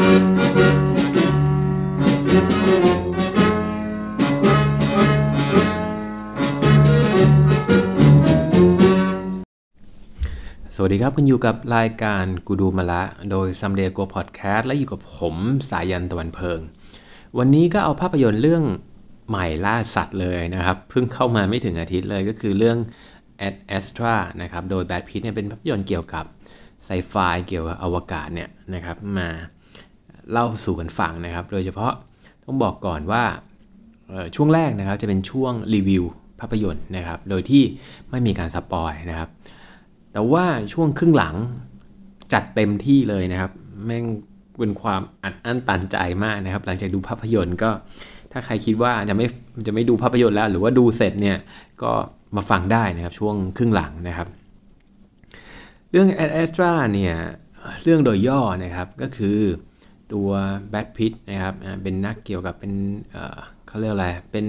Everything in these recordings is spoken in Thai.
สวัสดีครับ คุณอยู่กับรายการกูดูมาละ โดย Someday Go Podcast และอยู่กับผมสายันตะวันเพิง วันนี้ก็เอาภาพยนตร์เรื่องใหม่ล่าสัตว์เลยนะครับ เพิ่งเข้ามาไม่ถึงอาทิตย์เลยก็คือเรื่อง Ad Astra นะครับ โดยแบทพิทเนี่ยเป็นภาพยนตร์เกี่ยวกับไซไฟเกี่ยวกับอวกาศเนี่ยนะครับมา เล่าสู่กันฟังนะครับ โดยเฉพาะต้องบอกก่อนว่าช่วงแรกนะครับจะเป็นช่วงรีวิวภาพยนตร์นะครับ โดยที่ไม่มีการสปอยนะครับ แต่ว่าช่วงครึ่งหลังจัดเต็มที่เลยนะครับ แม่งเป็นความอัดอั้นตันใจมากนะครับ หลังจากดูภาพยนตร์ก็ถ้าใครคิดว่าจะไม่จะไม่ดูภาพยนตร์แล้ว หรือว่าดูเสร็จเนี่ยก็มาฟังได้นะครับช่วงครึ่งหลังนะครับ เรื่อง Ad Astra เนี่ยเรื่องโดยย่อนะครับก็คือ ตัวแบทพิทนะครับเป็นนักเกี่ยวกับเป็นเขาเรียกอะไร เป็น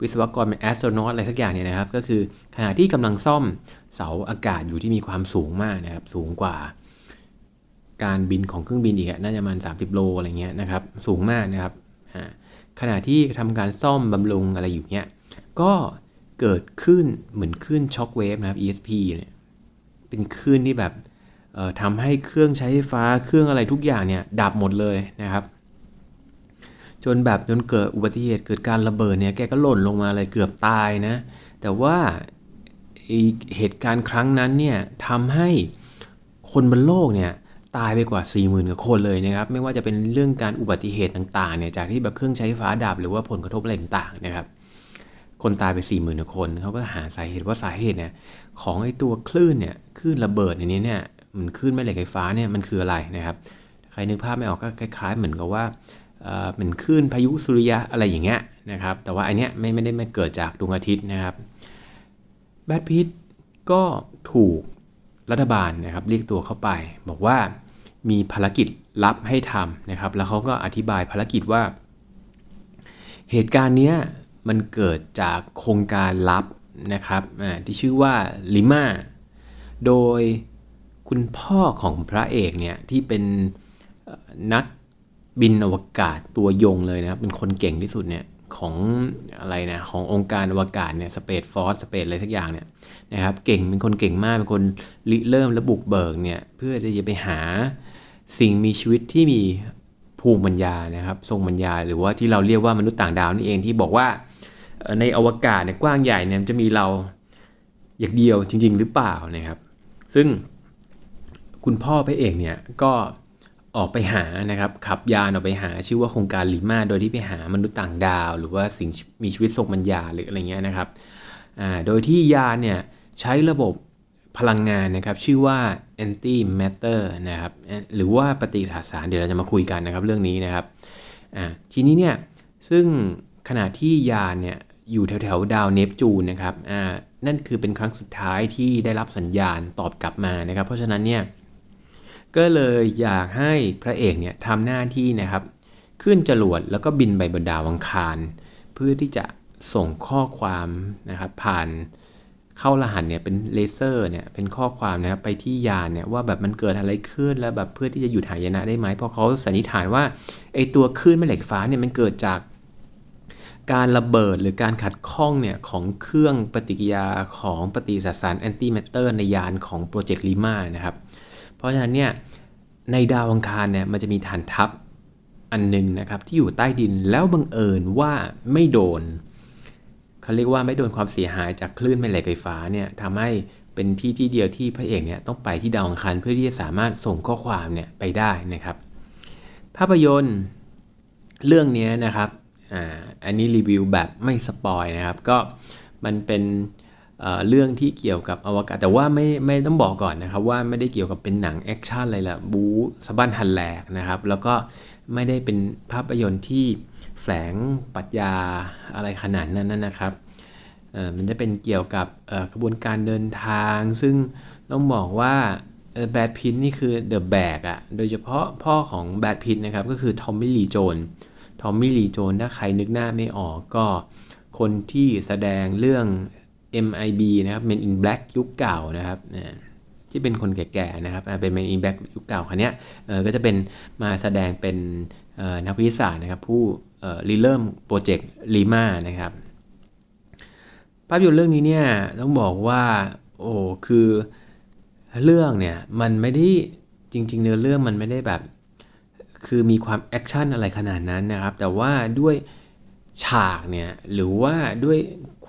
วิศวกรเป็นแอสโตรนอตอะไรสักอย่างเนี่ยนะครับ ก็คือขณะที่กำลังซ่อมเสาอากาศอยู่ที่มีความสูงมากนะครับ สูงกว่าการบินของเครื่องบินอีกน่าจะประมาณ30 โลอะไรเงี้ยนะครับ สูงมากนะครับขณะที่ทำการซ่อมบำรุงอะไรอยู่เนี้ยก็เกิดขึ้นเหมือนขึ้นช็อคเวฟนะครับ ESP เนี่ยเป็นคลื่นที่แบบ ทำให้เครื่องใช้ไฟฟ้าเครื่องอะไรทุกอย่างเนี่ยดับหมดเลยนะครับ จนแบบจนเกิดอุบัติเหตุเกิดการระเบิดเนี่ยแกก็หล่นลงมาเลยเกือบตายนะแต่ว่าเหตุการณ์ครั้งนั้นเนี่ยทำให้คนบนโลกเนี่ยตายไปกว่า 40,000กว่าคนเลยนะครับ ไม่ว่าจะเป็นเรื่องการอุบัติเหตุต่างๆเนี่ยจากที่แบบเครื่องใช้ไฟฟ้าดับหรือว่าผลกระทบอะไรต่างๆนะครับ คนตายไป 40,000กว่าคนเขาก็หาสาเหตุว่าสาเหตุเนี่ยของไอ้ตัวคลื่นเนี่ยคลื่นระเบิดในนี้เนี่ย มันคลื่นแม่เหล็กไฟฟ้าเนี่ยมันคืออะไรนะครับ ใครนึกภาพไม่ออกก็คล้าย ๆ เหมือนกับว่าเหมือนคลื่นพายุสุริยะอะไรอย่างเงี้ยนะครับ แต่ว่าอันเนี้ยไม่ไม่ได้มาเกิดจากดวงอาทิตย์นะครับแบทพิทก็ถูกรัฐบาลนะครับเรียกตัวเข้าไป บอกว่ามีภารกิจลับให้ทำนะครับ แล้วเขาก็อธิบายภารกิจว่า เหตุการณ์เนี้ยมันเกิดจากโครงการลับนะครับที่ชื่อว่าลิมาโดย คุณพ่อของพระเอกเนี่ยที่เป็นนักบินอวกาศตัวยงเลยนะครับเป็นคนเก่งที่สุดเนี่ยของอะไรนะขององค์การอวกาศเนี่ยสเปซฟอร์สสเปซอะไรสักอย่างเนี่ยนะครับเก่งเป็นคนเก่งมากเป็นคนริเริ่มและบุกเบิกเนี่ยเพื่อจะไปหาสิ่งมีชีวิตที่มีภูมิปัญญานะครับทรงปัญญา หรือว่าที่เราเรียกว่ามนุษย์ต่างดาวนี่เองที่บอกว่าในอวกาศเนี่ยกว้างใหญ่เนี่ยจะมีเราอย่างเดียวจริง ๆ หรือเปล่านะครับ ซึ่ง คุณพ่อพระเอกเนี่ยก็ออกไปหานะครับขับยานออกไปหาชื่อว่าโครงการลิมาโดยที่ไปหามนุษย์ต่างดาว หรือว่าสิ่งมีชีวิตทรงปัญญาหรืออะไรเงี้ยนะครับโดยที่ยานเนี่ยใช้ระบบพลังงานนะครับชื่อว่า anti matter นะครับหรือว่าปฏิสสารเดี๋ยวเราจะมาคุยกันนะครับเรื่องนี้นะครับทีนี้เนี่ยซึ่งขณะที่ยานเนี่ยอยู่แถวๆดาวเนปจูนนะครับนั่นคือเป็นครั้งสุดท้ายที่ได้รับสัญญาณตอบกลับมานะครับ เพราะฉะนั้นเนี่ย ก็เลยอยากให้พระเอกเนี่ยทำหน้าที่นะครับ ขึ้นจรวดแล้วก็บินไปบนดาวอังคาร เพื่อที่จะส่งข้อความนะครับ ผ่านเข้ารหัสเนี่ยเป็นเลเซอร์เนี่ยเป็นข้อความนะครับไปที่ยานเนี่ยว่าแบบมันเกิดอะไรขึ้นแล้วแบบเพื่อที่จะหยุดหายนะได้ไหมเพราะเขาสันนิษฐานว่าไอตัวคลื่นแม่เหล็กไฟฟ้าเนี่ยมันเกิดจากการระเบิดหรือการขัดข้องเนี่ยของเครื่องปฏิกิริยาของปฏิสสาร antimatter ในยานของโปรเจกต์ลีมานะครับ เพราะฉะนั้นเนี่ยในดาวอังคารเนี่ยมันจะมีฐานทัพอันหนึ่งนะครับที่อยู่ใต้ดินแล้วบังเอิญว่าไม่โดนเขาเรียกว่าไม่โดนความเสียหายจากคลื่นแม่เหล็กไฟฟ้าเนี่ยทำให้เป็นที่ที่เดียวที่พระเอกเนี่ยต้องไปที่ดาวอังคารเพื่อที่จะสามารถส่งข้อความเนี่ยไปได้นะครับ ภาพยนตร์เรื่องนี้นะครับอ่าอันนี้รีวิวแบบไม่ spoil นะครับ ก็มันเป็น เรื่องที่เกี่ยวกับอวกาศแต่ว่าไม่ไม่ต้องบอกก่อนนะครับว่าไม่ได้เกี่ยวกับเป็นหนังแอคชั่นอะไรละบู๊สบันฮันแหลกนะครับ แล้วก็ไม่ได้เป็นภาพยนตร์ที่แฝงปรัชญาอะไรขนาดนั้นนะครับมันจะเป็นเกี่ยวกับกระบวนการเดินทาง ซึ่งต้องบอกว่าแบดพินนี่คือเดอะแบกอะโดยเฉพาะพ่อของแบดพินนะครับก็คือทอมมี่ลีโจนทอมมี่ลีโจนถ้าใครนึกหน้าไม่ออกก็คนที่แสดงเรื่อง MIB นะครับ Men in Black ยุคเก่านะครับที่เป็นคนแก่ๆนะครับเป็น Men in Black ยุคเก่าคันนี้ก็จะเป็นมาแสดงเป็นนักวิทยาศาสตร์นะครับ ผู้ริเริ่มโปรเจกต์ลีมานะครับภาพยนตร์เรื่องนี้เนี่ยต้องบอกว่าโอ้คือเรื่องเนี่ยมันไม่ได้จริง ๆ เนื้อเรื่องมันไม่ได้แบบ คือมีความแอคชั่นอะไรขนาดนั้นนะครับ แต่ว่าด้วยฉากเนี่ยหรือว่าด้วย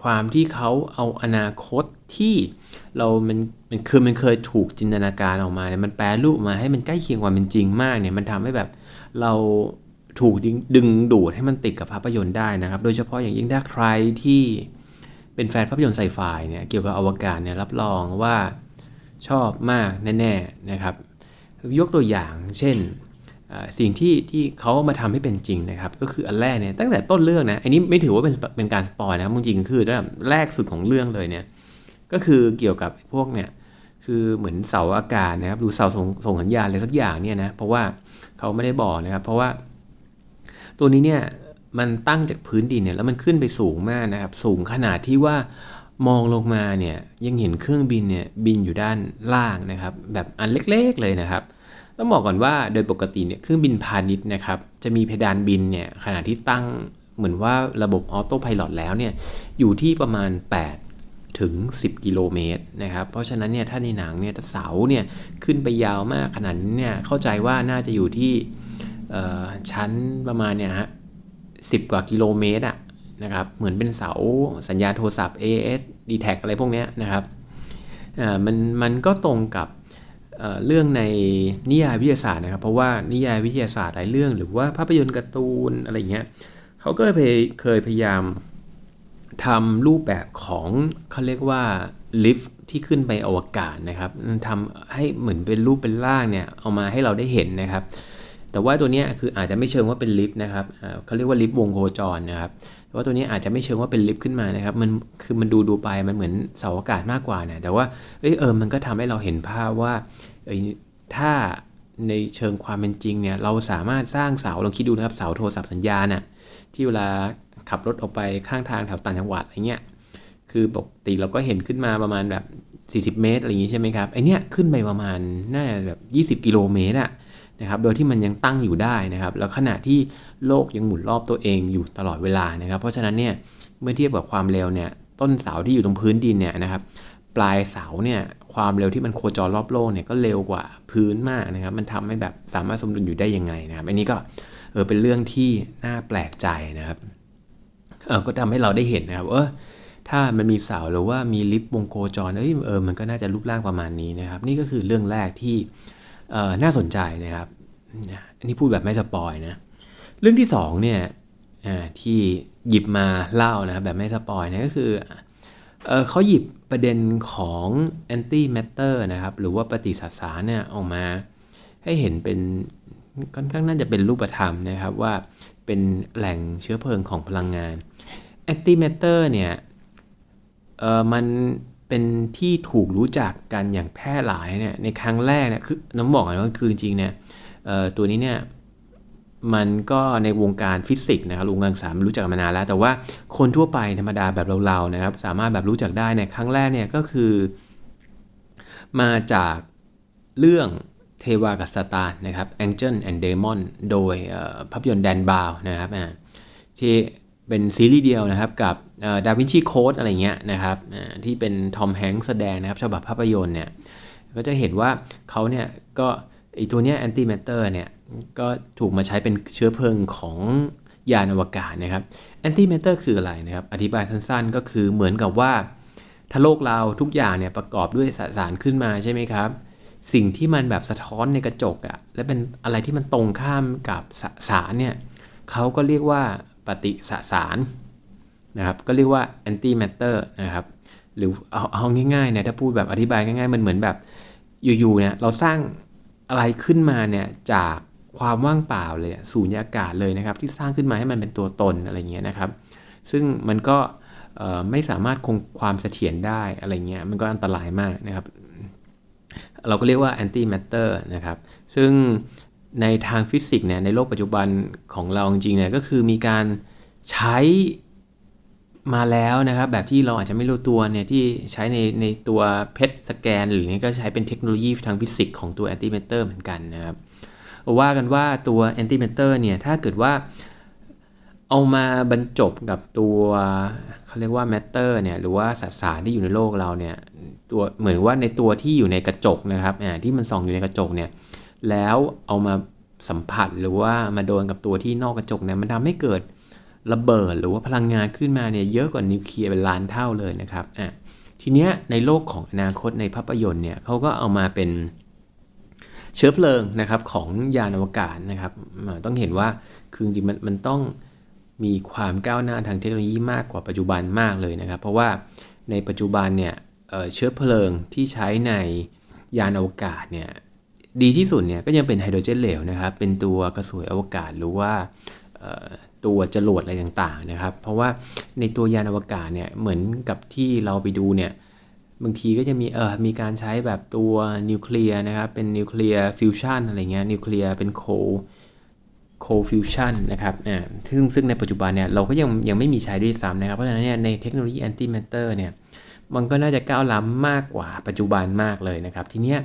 ความที่เขาเอาอนาคตที่เรามันมันคือมันเคยถูกจินตนาการออกมาเนี่ยมันแปลรูปมาให้มันใกล้เคียงความเป็นจริงมากเนี่ยมันทำให้แบบเราถูกดึงดูดให้มันติดกับภาพยนตร์ได้นะครับ โดยเฉพาะอย่างยิ่งถ้าใครที่เป็นแฟนภาพยนตร์ไซไฟเนี่ยเกี่ยวกับอวกาศเนี่ยรับรองว่าชอบมากแน่ๆนะครับ ยกตัวอย่างเช่น สิ่งที่ที่เขามาทำให้เป็นจริงนะครับ ก็คืออันแรกเนี่ยตั้งแต่ต้นเรื่องนะอันนี้ไม่ถือว่าเป็นเป็นการสปอยนะจริงๆคือตั้งแต่แรกสุดของเรื่องเลยเนี่ยก็คือเกี่ยวกับพวกเนี่ยคือเหมือนเสาอากาศนะครับดูเสาส่งส่งสัญญาณอะไรสักอย่างเนี่ยนะเพราะว่าเขาไม่ได้บอกนะครับ เพราะว่า ตัวนี้เนี่ยมันตั้งจากพื้นดินเนี่ยแล้วมันขึ้นไปสูงมากนะครับ สูงขนาดที่ว่ามองลงมาเนี่ยยังเห็นเครื่องบินเนี่ยบินอยู่ด้านล่างนะครับ แบบอันเล็กๆเลยนะครับ ต้องบอกก่อนว่าโดยปกติเนี่ยเครื่องบินพาณิชย์นะครับจะมีเพดานบินเนี่ยขณะที่ตั้งเหมือนว่าระบบ autopilot แล้วเนี่ยอยู่ที่ประมาณ 8 ถึง 10 กิโลเมตรนะครับเพราะฉะนั้นเนี่ยถ้าในหนังเนี่ยเสาเนี่ยขึ้นไปยาวมากขนาดนี้เนี่ยเข้าใจว่าน่าจะอยู่ที่ชั้นประมาณเนี่ยห้าสิบกว่ากิโลเมตรอะนะครับเหมือนเป็นเสาสัญญาณโทรศัพท์ AS d t แทอะไรพวกนี้นะครับมันมันก็ตรงกับ เรื่องในนิยายวิทยาศาสตร์นะครับ เพราะว่านิยายวิทยาศาสตร์หลายเรื่อง หรือว่าภาพยนตร์การ์ตูนอะไรเงี้ยเขาก็เคยเคยพยายามทำรูปแบบของเขาเรียกว่าลิฟที่ขึ้นไปอวกาศนะครับทำให้เหมือนเป็นรูปเป็นร่างเนี่ยเอามาให้เราได้เห็นนะครับ แต่ว่าตัวนี้คืออาจจะไม่เชิงว่าเป็นลิฟต์นะครับเขาเรียกว่าลิฟต์วงโคจรนะครับ ว่าตัวนี้อาจจะไม่เชิงว่าเป็นลิฟต์ขึ้นมานะครับ มันคือมันดูดูไปมันเหมือนเสาอากาศมากกว่านะแต่ว่าเออเออมันก็ทำให้เราเห็นภาพว่าถ้าในเชิงความเป็นจริงเนี่ยเราสามารถสร้างเสาลองคิดดูนะครับเสาโทรศัพท์สัญญาณน่ะที่เวลาขับรถออกไปข้างทางแถวต่างจังหวัดอะไรเงี้ยคือปกติเราก็เห็นขึ้นมาประมาณแบบ 40 เมตรอะไรอย่างงี้ใช่ไหมครับไอเนี้ยขึ้นไปประมาณน่าจะแบบ 20 กิโลเมตรอะ นะครับโดยที่มันยังตั้งอยู่ได้นะครับ แล้วขณะที่โลกยังหมุนรอบตัวเองอยู่ตลอดเวลานะครับ เพราะฉะนั้นเนี่ยเมื่อเทียบกับความเร็วเนี่ยต้นเสาที่อยู่ตรงพื้นดินเนี่ยนะครับปลายเสาเนี่ยความเร็วที่มันโคจรรอบโลกเนี่ยก็เร็วกว่าพื้นมากนะครับ มันทำให้แบบสามารถสมดุลอยู่ได้ยังไงนะครับอันนี้ก็เออเป็นเรื่องที่น่าแปลกใจนะครับเออก็ทำให้เราได้เห็นนะครับเออถ้ามันมีเสาหรือว่ามีลิฟต์วงโคจรเอ้ยเออมันก็น่าจะรูปร่างประมาณนี้นะครับ นี่ก็คือเรื่องแรกที่ น่าสนใจนะครับ อันนี้พูดแบบไม่สปอยนะ เรื่องที่2เนี่ยที่หยิบมาเล่านะครับแบบไม่สปอยนะก็คือเเขาหยิบประเด็นของ anti matter นะครับ หรือว่าปฏิสสารเนี่ยออกมา ให้เห็นเป็นค่อนข้างน่าจะเป็นรูปธรรมนะครับว่าเป็นแหล่งเชื้อเพลิงของพลังงาน anti matter เนี่ยเออมัน เป็นที่ถูกรู้จักกันอย่างแพร่หลายเนี่ยในครั้งแรกเนี่ยคือน้องบอกกันว่าคือจริงเนี่ยตัวนี้เนี่ยมันก็ในวงการฟิสิกส์นะครับวงการศึกษารู้จักมานานแล้ว แต่ว่าคนทั่วไปธรรมดาแบบเราๆนะครับ สามารถแบบรู้จักได้เนี่ยครั้งแรกเนี่ยก็คือ มาจากเรื่องเทวากับซาตานนะครับ Angel and Demon โดยภาพยนตร์แดนบราวน์นะครับที่ เป็นซีรีส์เดียวนะครับกับ Da Vinci Code อะไรเงี้ยนะครับที่เป็นทอมแฮงค์แสดงนะครับฉบับภาพยนตร์เนี่ยก็จะเห็นว่าเขาเนี่ยก็ไอตัวเนี้ย antimatter เนี่ยก็ถูกมาใช้เป็นเชื้อเพลิงของยานอวกาศนะครับ antimatter คืออะไรนะครับ อธิบายสั้นๆ ก็คือเหมือนกับว่า ถ้าโลกเราทุกอย่างเนี่ยประกอบด้วยสสารขึ้นมาใช่ไหมครับ สิ่งที่มันแบบสะท้อนในกระจกอะและเป็นอะไรที่มันตรงข้ามกับสสารเนี่ยเขาก็เรียกว่า ปฏิสสารนะครับก็เรียกว่า antimatter นะครับหรือเอาเอาง่ายๆเนี่ยถ้าพูดแบบอธิบายง่ายๆ มันเหมือนแบบอยู่ๆเนี่ยเราสร้างอะไรขึ้นมาเนี่ยจากความว่างเปล่าเลยสูญญากาศเลยนะครับ ที่สร้างขึ้นมาให้มันเป็นตัวตนอะไรเงี้ยนะครับ ซึ่งมันก็ไม่สามารถคงความเสถียรได้อะไรเงี้ยมันก็อันตรายมากนะครับ เราก็เรียกว่า anti matter นะครับ ซึ่ง ในทางฟิสิกส์เนี่ยในโลกปัจจุบันของเราจริงๆเนี่ยก็คือมีการใช้มาแล้วนะครับ แบบที่เราอาจจะไม่รู้ตัวเนี่ยที่ใช้ในในตัว PET scan หรือนี่ก็ใช้เป็นเทคโนโลยีทางฟิสิกส์ของตัว antimatter เหมือนกันนะครับว่ากันว่าตัว antimatter เนี่ยถ้าเกิดว่าเอามาบรรจบกับตัวเขาเรียกว่า matter เนี่ยหรือว่าสสารที่อยู่ในโลกเราเนี่ยตัวเหมือนว่าในตัวที่อยู่ในกระจกนะครับที่มันส่องอยู่ในกระจกเนี่ย แล้วเอามาสัมผัสหรือว่ามาโดนกับตัวที่นอกกระจกเนี่ยมันทำให้เกิดระเบิดหรือว่าพลังงานขึ้นมาเนี่ยเยอะกว่านิวเคลียร์เป็นล้านเท่าเลยนะครับอะทีเนี้ยในโลกของอนาคตในภาพยนตร์เนี่ยเขาก็เอามาเป็นเชื้อเพลิงนะครับของยานอวกาศนะครับต้องเห็นว่าคือจริงมันมันต้องมีความก้าวหน้าทางเทคโนโลยีมากกว่าปัจจุบันมากเลยนะครับ เพราะว่าในปัจจุบันเนี่ยเชื้อเพลิงที่ใช้ในยานอวกาศเนี่ย ดีที่สุดเนี่ยก็ยังเป็นไฮโดรเจนเหลวนะครับ เป็นตัวกระสวยอวกาศหรือว่าตัวจรวดอะไรต่างๆนะครับ เพราะว่าในตัวยานอวกาศเนี่ยเหมือนกับที่เราไปดูเนี่ยบางทีก็จะมีเออมีการใช้แบบตัวนิวเคลียร์นะครับ เป็นนิวเคลียร์ฟิวชันอะไรเงี้ยนิวเคลียร์เป็นโคโคฟิวชันนะครับอ่าซึ่งซึ่งในปัจจุบันเนี่ยเราก็ยังยังไม่มีใช้ด้วยซ้ำนะครับ เพราะฉะนั้นเนี่ยในเทคโนโลยี antimatter เนี่ย มันก็น่าจะก้าวล้ำมากกว่าปัจจุบันมากเลยนะครับ ทีเนี้ย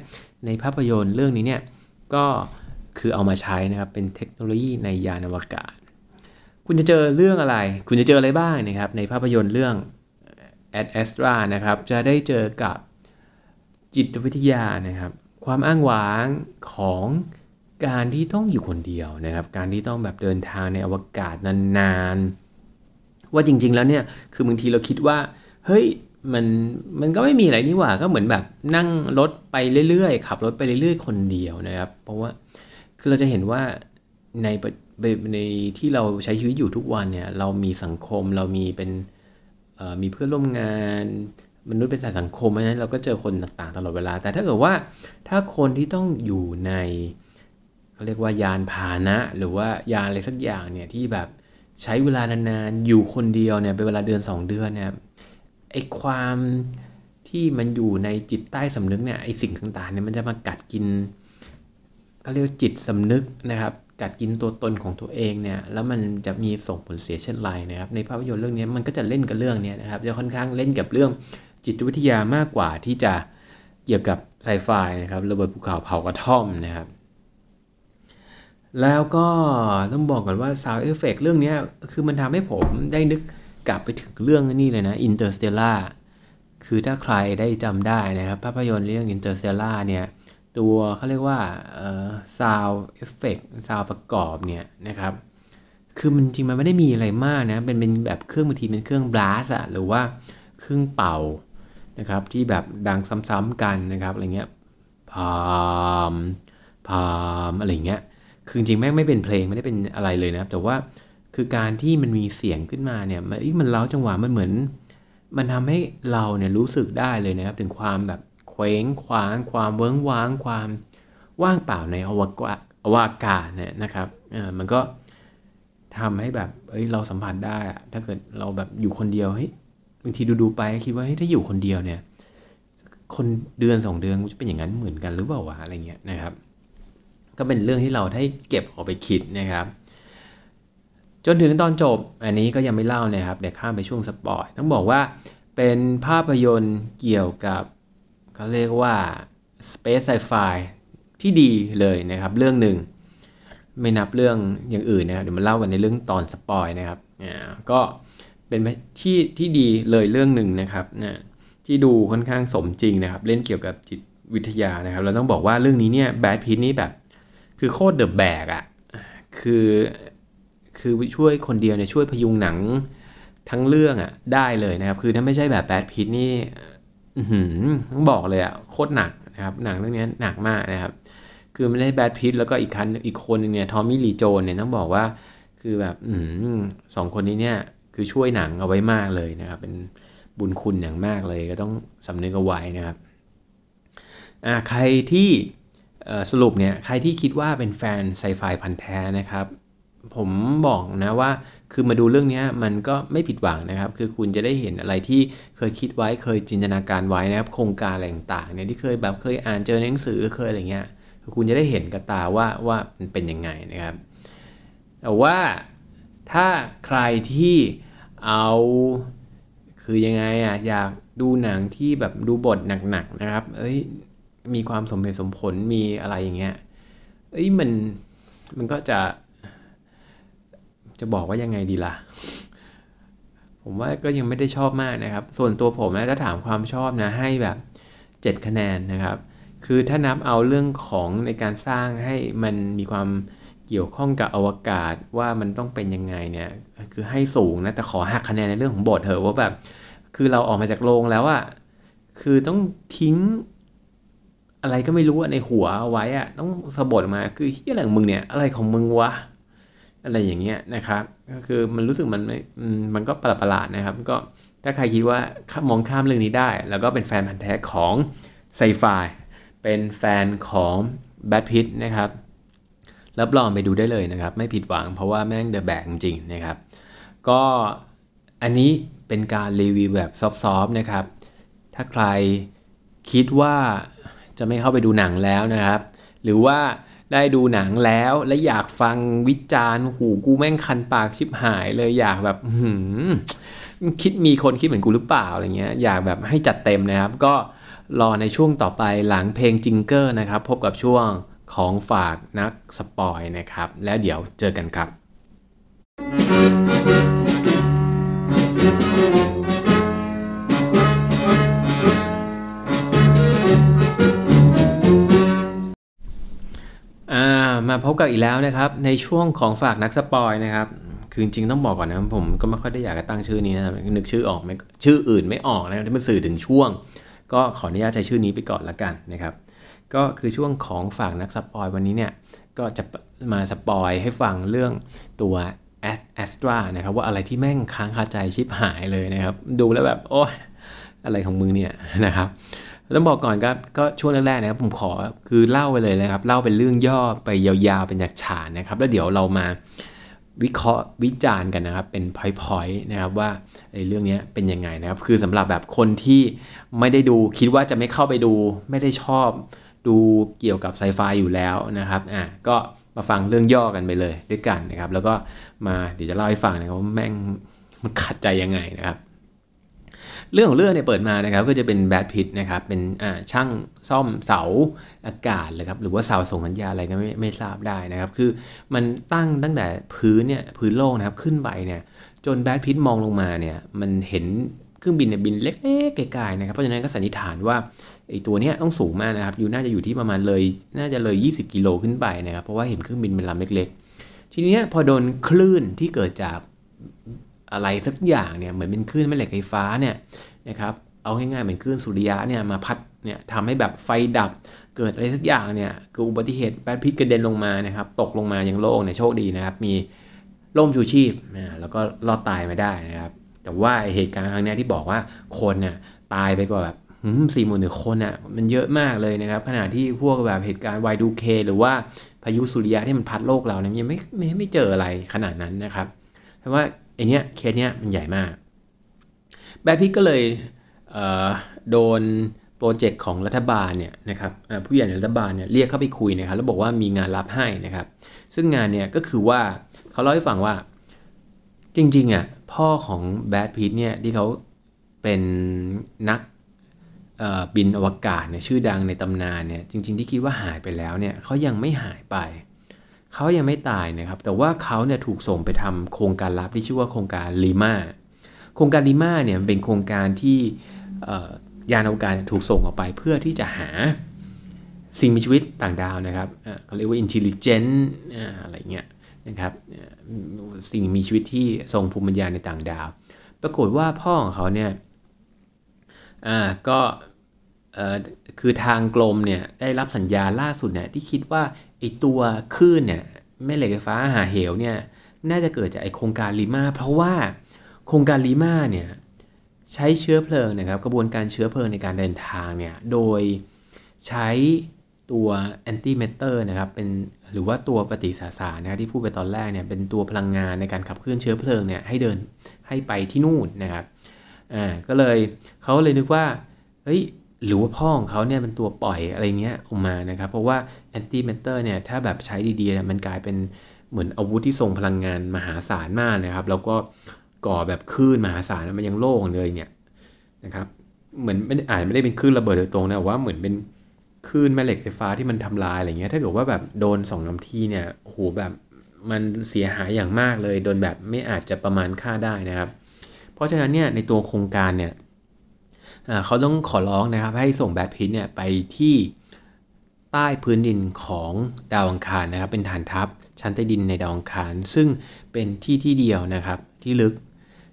ในภาพยนตร์เรื่องนี้เนี่ยก็คือเอามาใช้นะครับเป็นเทคโนโลยีในยานอวกาศ คุณจะเจอเรื่องอะไร คุณจะเจออะไรบ้างนะครับในภาพยนตร์เรื่อง Ad Astra นะครับจะได้เจอกับจิตวิทยานะครับ ความอ้างว้างของการที่ต้องอยู่คนเดียวนะครับ การที่ต้องแบบเดินทางในอวกาศนานๆ ว่าจริงๆแล้วเนี่ยคือบางทีเราคิดว่า เฮ้ย มันมันก็ไม่มีอะไรนี่หว่าก็เหมือนแบบนั่งรถไปเรื่อยๆขับรถไปเรื่อยๆ คนเดียวนะครับ เพราะว่าคือเราจะเห็นว่าในในที่เราใช้ชีวิตอยู่ทุกวันเนี่ย เรามีสังคมเรามีเป็นมีเพื่อนร่วมงาน มนุษย์เป็นสายสังคมเพราะนั้นเราก็เจอคนต่างๆตลอดเวลา แต่ถ้าเกิดว่าถ้าคนที่ต้องอยู่ในเขาเรียกว่ายานพาหนะ หรือว่ายานอะไรสักอย่างเนี่ยที่แบบใช้เวลานานๆอยู่คนเดียวเนี่ยเป็นเวลาเดือน2 เดือนเนี่ย ไอความที่มันอยู่ในจิตใต้สำนึกเนี่ยไอสิ่งต่างๆเนี่ยมันจะมากัดกินก็เรียกจิตสำนึกนะครับ กัดกินตัวตนของตัวเองเนี่ยแล้วมันจะมีส่งผลเสียเช่นไรนะครับ ในภาพยนตร์เรื่องนี้มันก็จะเล่นกับเรื่องนี้นะครับจะค่อนข้างเล่นกับเรื่องจิตวิทยามากกว่าที่จะเกี่ยวกับไซไฟนะครับระเบิดภูเขาเผากระท่อมนะครับ แล้วก็ต้องบอกก่อนว่า sound effect เรื่องนี้คือมันทำให้ผมได้นึก กลับไปถึงเรื่องนี้เลยนะ Interstellar คือถ้าใครได้จำได้นะครับ ภาพยนตร์เรื่อง Interstellar เนี่ย ตัวเขาเรียกว่าเออ sound effect sound ประกอบเนี่ยนะครับ คือมันจริงมันไม่ได้มีอะไรมากนะเป็นเป็นแบบเครื่องบางทีเป็นเครื่อง brass อะหรือว่าเครื่องเป่านะครับที่แบบดังซ้ำๆกันนะครับอะไรเงี้ยพามพามอะไรเงี้ยคือจริงแม่งไม่เป็นเพลงไม่ได้เป็นอะไรเลยนะแต่ว่า คือการที่มันมีเสียงขึ้นมาเนี่ยมันมันเล้าจังหวะมันเหมือน มันทำให้เราเนี่ยรู้สึกได้เลยนะครับ ถึงความแบบเคว้งคว้าง ความเวิ้งว้าง ความว่างเปล่าในอวกาศอวกาศเนี่ยนะครับอ่ามันก็ทำให้แบบเอ้ยเราสัมผัสได้ถ้าเกิดเราแบบอยู่คนเดียวเฮ้ยบางทีดูๆไปคิดว่าเฮ้ยถ้าอยู่คนเดียวเนี่ย คนเดือนสองเดือนจะเป็นอย่างนั้นเหมือนกันหรือเปล่าวะอะไรเงี้ยนะครับ ก็เป็นเรื่องที่เราได้เก็บออกไปคิดนะครับ จนถึงตอนจบ อันนี้ก็ยังไม่เล่านะครับเดี๋ยวข้ามไปช่วงสปอยต้องบอกว่าเป็นภาพยนตร์เกี่ยวกับเขาเรียกว่า Space Sci-Fi ที่ดีเลยนะครับเรื่องหนึ่ง ไม่นับเรื่องอย่างอื่นนะครับเดี๋ยวมาเล่ากันในเรื่องตอน spoil นะครับอ่าก็เป็นที่ที่ดีเลยเรื่องหนึ่งนะครับนะที่ดูค่อนข้างสมจริงนะครับ เล่นเกี่ยวกับจิตวิทยานะครับ เราต้องบอกว่าเรื่องนี้เนี่ยแบรดพิตต์นี่แบบ คือโคตรเดอะแบกอะคือ คือช่วยคนเดียวเนี่ยช่วยพยุงหนังทั้งเรื่องอะ่ะได้เลยนะครับ คือถ้าไม่ใช่แบบแบรดพิตต์นี่ต้องบอกเลยอะ่ะโคตรหนักนะครับ หนังเรื่องนี้หนักมากนะครับ คือไม่ได้แบดพิทแล้วก็อีกคันอีกคนนึงเนี่ยทอมมี่ลีโจนเนี่ยต้องบอกว่า คือแบบอสองคนนี้เนี่ย คือช่วยหนังเอาไว้มากเลยนะครับ เป็นบุญคุณอย่างมากเลยก็ต้องสำนึกเอาไว้นะครับอ่าใครที่สรุปเนี่ยใครที่คิดว่าเป็นแฟนไซไฟพันแท้นะครับ ผมบอกนะว่า คือมาดูเรื่องนี้มันก็ไม่ผิดหวังนะครับ คือคุณจะได้เห็นอะไรที่เคยคิดไว้เคยจินตนาการไว้นะครับ โครงการอะไรต่างๆเนี่ยที่เคยแบบเคยอ่านเจอในหนังสือหรือเคยอะไรเงี้ยคือคุณจะได้เห็นกับตาว่าว่ามันเป็นยังไงนะครับ แต่ว่าถ้าใครที่เอาคือยังไงอะอยากดูหนังที่แบบดูบทหนักๆนะครับ เอ้ยมีความสมเหตุสมผลมีอะไรอย่างเงี้ยเอ้ยมันมันก็จะ จะบอกว่ายังไงดีล่ะ ผมว่าก็ยังไม่ได้ชอบมากนะครับ ส่วนตัวผมนะถ้าถามความชอบนะให้แบบ 7 คะแนนนะครับ คือถ้านับเอาเรื่องของในการสร้างให้มันมีความเกี่ยวข้องกับอวกาศว่ามันต้องเป็นยังไงเนี่ยคือให้สูงนะแต่ขอหักคะแนนในเรื่องของบทเถอะว่าแบบคือเราออกมาจากโรงแล้วอะคือต้องทิ้งอะไรก็ไม่รู้ในหัวเอาไว้อะต้องสะบดมาคือที่อะไรของมึงเนี่ย อะไรของมึงวะ อะไรอย่างเงี้ยนะครับก็คือมันรู้สึกมันไม่มันก็ประหลาดๆนะครับ ก็ถ้าใครคิดว่ามองข้ามเรื่องนี้ได้ แล้วก็เป็นแฟนพันธ์แท้ของไซไฟเป็นแฟนของแบทพิทนะครับรับรองไปดูได้เลยนะครับ ไม่ผิดหวังเพราะว่าแม่งเดอะแบกจริงๆนะครับ ก็อันนี้เป็นการรีวิวแบบซอฟๆนะครับ ถ้าใครคิดว่าจะไม่เข้าไปดูหนังแล้วนะครับ หรือว่า ได้ดูหนังแล้วและอยากฟังวิจารณ์หูกูแม่งคันปากชิบหายเลยอยากแบบหืมคิดมีคนคิดเหมือนกูหรือเปล่าอะไรเงี้ยอยากแบบให้จัดเต็มนะครับ ก็รอในช่วงต่อไปหลังเพลงจิงเกอร์นะครับ พบกับช่วงของฝากนักสปอยนะครับ แล้วเดี๋ยวเจอกันครับ มาพบกันอีกแล้วนะครับในช่วงของฝากนัก spoil นะครับคือจริงต้องบอกก่อนนะผมก็ไม่ค่อยได้อยากจะตั้งชื่อนี้นะนึกชื่อออกไม่ชื่ออื่นไม่ออกนะที่มันสื่อถึงช่วง ก็ขออนุญาตใช้ชื่อนี้ไปก่อนละกันนะครับ ก็คือช่วงของฝากนัก spoil วันนี้เนี่ยก็จะมา spoil ให้ฟังเรื่องตัว Ad Astra นะครับว่าอะไรที่แม่งค้างคาใจชิบหายเลยนะครับ ดูแล้วแบบโอ้อะไรของมึงเนี่ยนะครับ ต้องบอกก่อนก็ก็ช่วงแรกๆนะครับผมขอคือเล่าไปเลยนะครับ เล่าเป็นเรื่องย่อไปยาวๆเป็นจากฉานนะครับ แล้วเดี๋ยวเรามาวิเคราะห์วิจารณ์กันนะครับ เป็นพอยต์นะครับว่าไอ้เรื่องนี้เป็นยังไงนะครับ คือสำหรับแบบคนที่ไม่ได้ดูคิดว่าจะไม่เข้าไปดู ไม่ได้ชอบดูเกี่ยวกับไซไฟอยู่แล้วนะครับอะก็มาฟังเรื่องย่อกันไปเลยด้วยกันนะครับ แล้วก็มาเดี๋ยวจะเล่าให้ฟังนะครับว่าแม่งมันขัดใจยังไงนะครับ เรื่องของเรื่องเนี่ยเปิดมานะครับก็จะเป็นแบทพิทนะครับเป็นช่างซ่อมเสาอากาศเลยครับหรือว่าเสาส่งสัญญาอะไรก็ไม่ไม่ทราบได้นะครับ คือมันตั้งตั้งแต่พื้นเนี่ยพื้นโล่งนะครับขึ้นไปเนี่ยจนแบทพิทมองลงมาเนี่ยมันเห็นเครื่องบินเนี่ยบินเล็กๆไกลๆนะครับเพราะฉะนั้นก็สันนิษฐานว่าไอตัวเนี้ยต้องสูงมากนะครับอยู่น่าจะอยู่ที่ประมาณเลยน่าจะเลย 20 กิโลขึ้นไปนะครับเพราะว่าเห็นเครื่องบินเป็นลำเล็ก ๆ ทีนี้พอโดนคลื่นที่เกิดจาก อะไรสักอย่างเนี่ยเหมือนเป็นคลื่นแม่เหล็กไฟฟ้าเนี่ยนะครับเอาง่ายๆเหมือนคลื่นสุริยะเนี่ยมาพัดเนี่ยทำให้แบบไฟดับเกิดอะไรสักอย่างเนี่ยเกิดอุบัติเหตุแบดพิษกระเด็นลงมานะครับตกลงมาอย่างโล่งเนี่ยโชคดีนะครับ มีร่มชูชีพนะแล้วก็รอดตายมาได้นะครับ แต่ว่าเหตุการณ์ครั้งนี้ที่บอกว่าคนเนี่ยตายไปกว่าแบบสี่หมื่นหนึ่งคนอะมันเยอะมากเลยนะครับ ขณะที่พวกแบบเหตุการณ์ Y2K หรือว่าพายุสุริยะที่มันพัดโลกเราเนี่ยยังไม่ไม่ไม่เจออะไรขนาดนั้นนะครับเพราะว่า ไอเนี้ยเคสเนี้ยมันใหญ่มาก แบทพิกก็เลยเโดนโปรเจกต์ของรัฐบาลเนี่ยนะครับผู้ใหญ่ในรัฐบาลเนี่ยเรียกเข้าไปคุยนะครับแล้วบอกว่ามีงานรับให้นะครับ ซึ่งงานเนี่ยก็คือว่าเขาเล่าให้ฟังว่าจริงๆอะพ่อของแบทพิทเนี่ยที่เขาเป็นนักบินอวกาศเนี่ยชื่อดังในตำนานเนี่ยจริง ๆ ที่คิดว่าหายไปแล้วเนี่ยเขายังไม่หายไป เขายังไม่ตายนะครับ แต่ว่าเขาเนี่ยถูกส่งไปทำโครงการลับที่ชื่อว่าโครงการลีมาโครงการลีมาเนี่ยเป็นโครงการที่ยานอวกาศถูกส่งออกไปเพื่อที่จะหาสิ่งมีชีวิตต่างดาวนะครับเขาเรียกว่า intelligent อะไรเงี้ยนะครับสิ่งมีชีวิตที่ทรงภูมิปัญญาในต่างดาว ปรากฏว่าพ่อของเขาเนี่ยอ่าก็คือทางกรมเนี่ยได้รับสัญญาณล่าสุดเนี่ยที่คิดว่า ไอตัวคลื่นเนี่ยแม่เหล็กไฟฟ้าห่าเหวเนี่ยน่าจะเกิดจากไอโครงการลีมาเพราะว่าโครงการลีมาเนี่ยใช้เชื้อเพลิงนะครับกระบวนการเชื้อเพลิงในการเดินทางเนี่ยโดยใช้ตัว antimatter นะครับเป็นหรือว่าตัวปฏิสสารนะครับที่พูดไปตอนแรกเนี่ยเป็นตัวพลังงานในการขับเคลื่อนเชื้อเพลิงเนี่ยให้เดินให้ไปที่นู่นนะครับอ่าก็เลยเขาเลยนึกว่าเฮ้ย หรือว่าพ่อของเขาเนี่ยเป็นตัวปล่อยอะไรเงี้ยออกมานะครับ เพราะว่า antimatter เนี่ยถ้าแบบใช้ดีๆเนี่ยมันกลายเป็นเหมือนอาวุธที่ทรงพลังงานมหาศาลมากนะครับ แล้วก็ก่อแบบคลื่นมหาศาลมันยังโล่งเลยเนี่ยนะครับเหมือนไม่อาจไม่ได้เป็นคลื่นระเบิดโดยตรงนะว่าเหมือนเป็นคลื่นแม่เหล็กไฟฟ้าที่มันทำลายอะไรเงี้ยถ้าเกิดว่าแบบโดนสองน้ำที่เนี่ยโหแบบมันเสียหายอย่างมากเลย โดนแบบไม่อาจจะประมาณค่าได้นะครับ เพราะฉะนั้นเนี่ยในตัวโครงการเนี่ย เขาต้องขอร้องนะครับให้ส่งแบทพิทเนี่ยไปที่ใต้พื้นดินของดาวอังคารนะครับ เป็นฐานทัพชั้นใต้ดินในดาวอังคาร ซึ่งเป็นที่ที่เดียวนะครับที่ลึก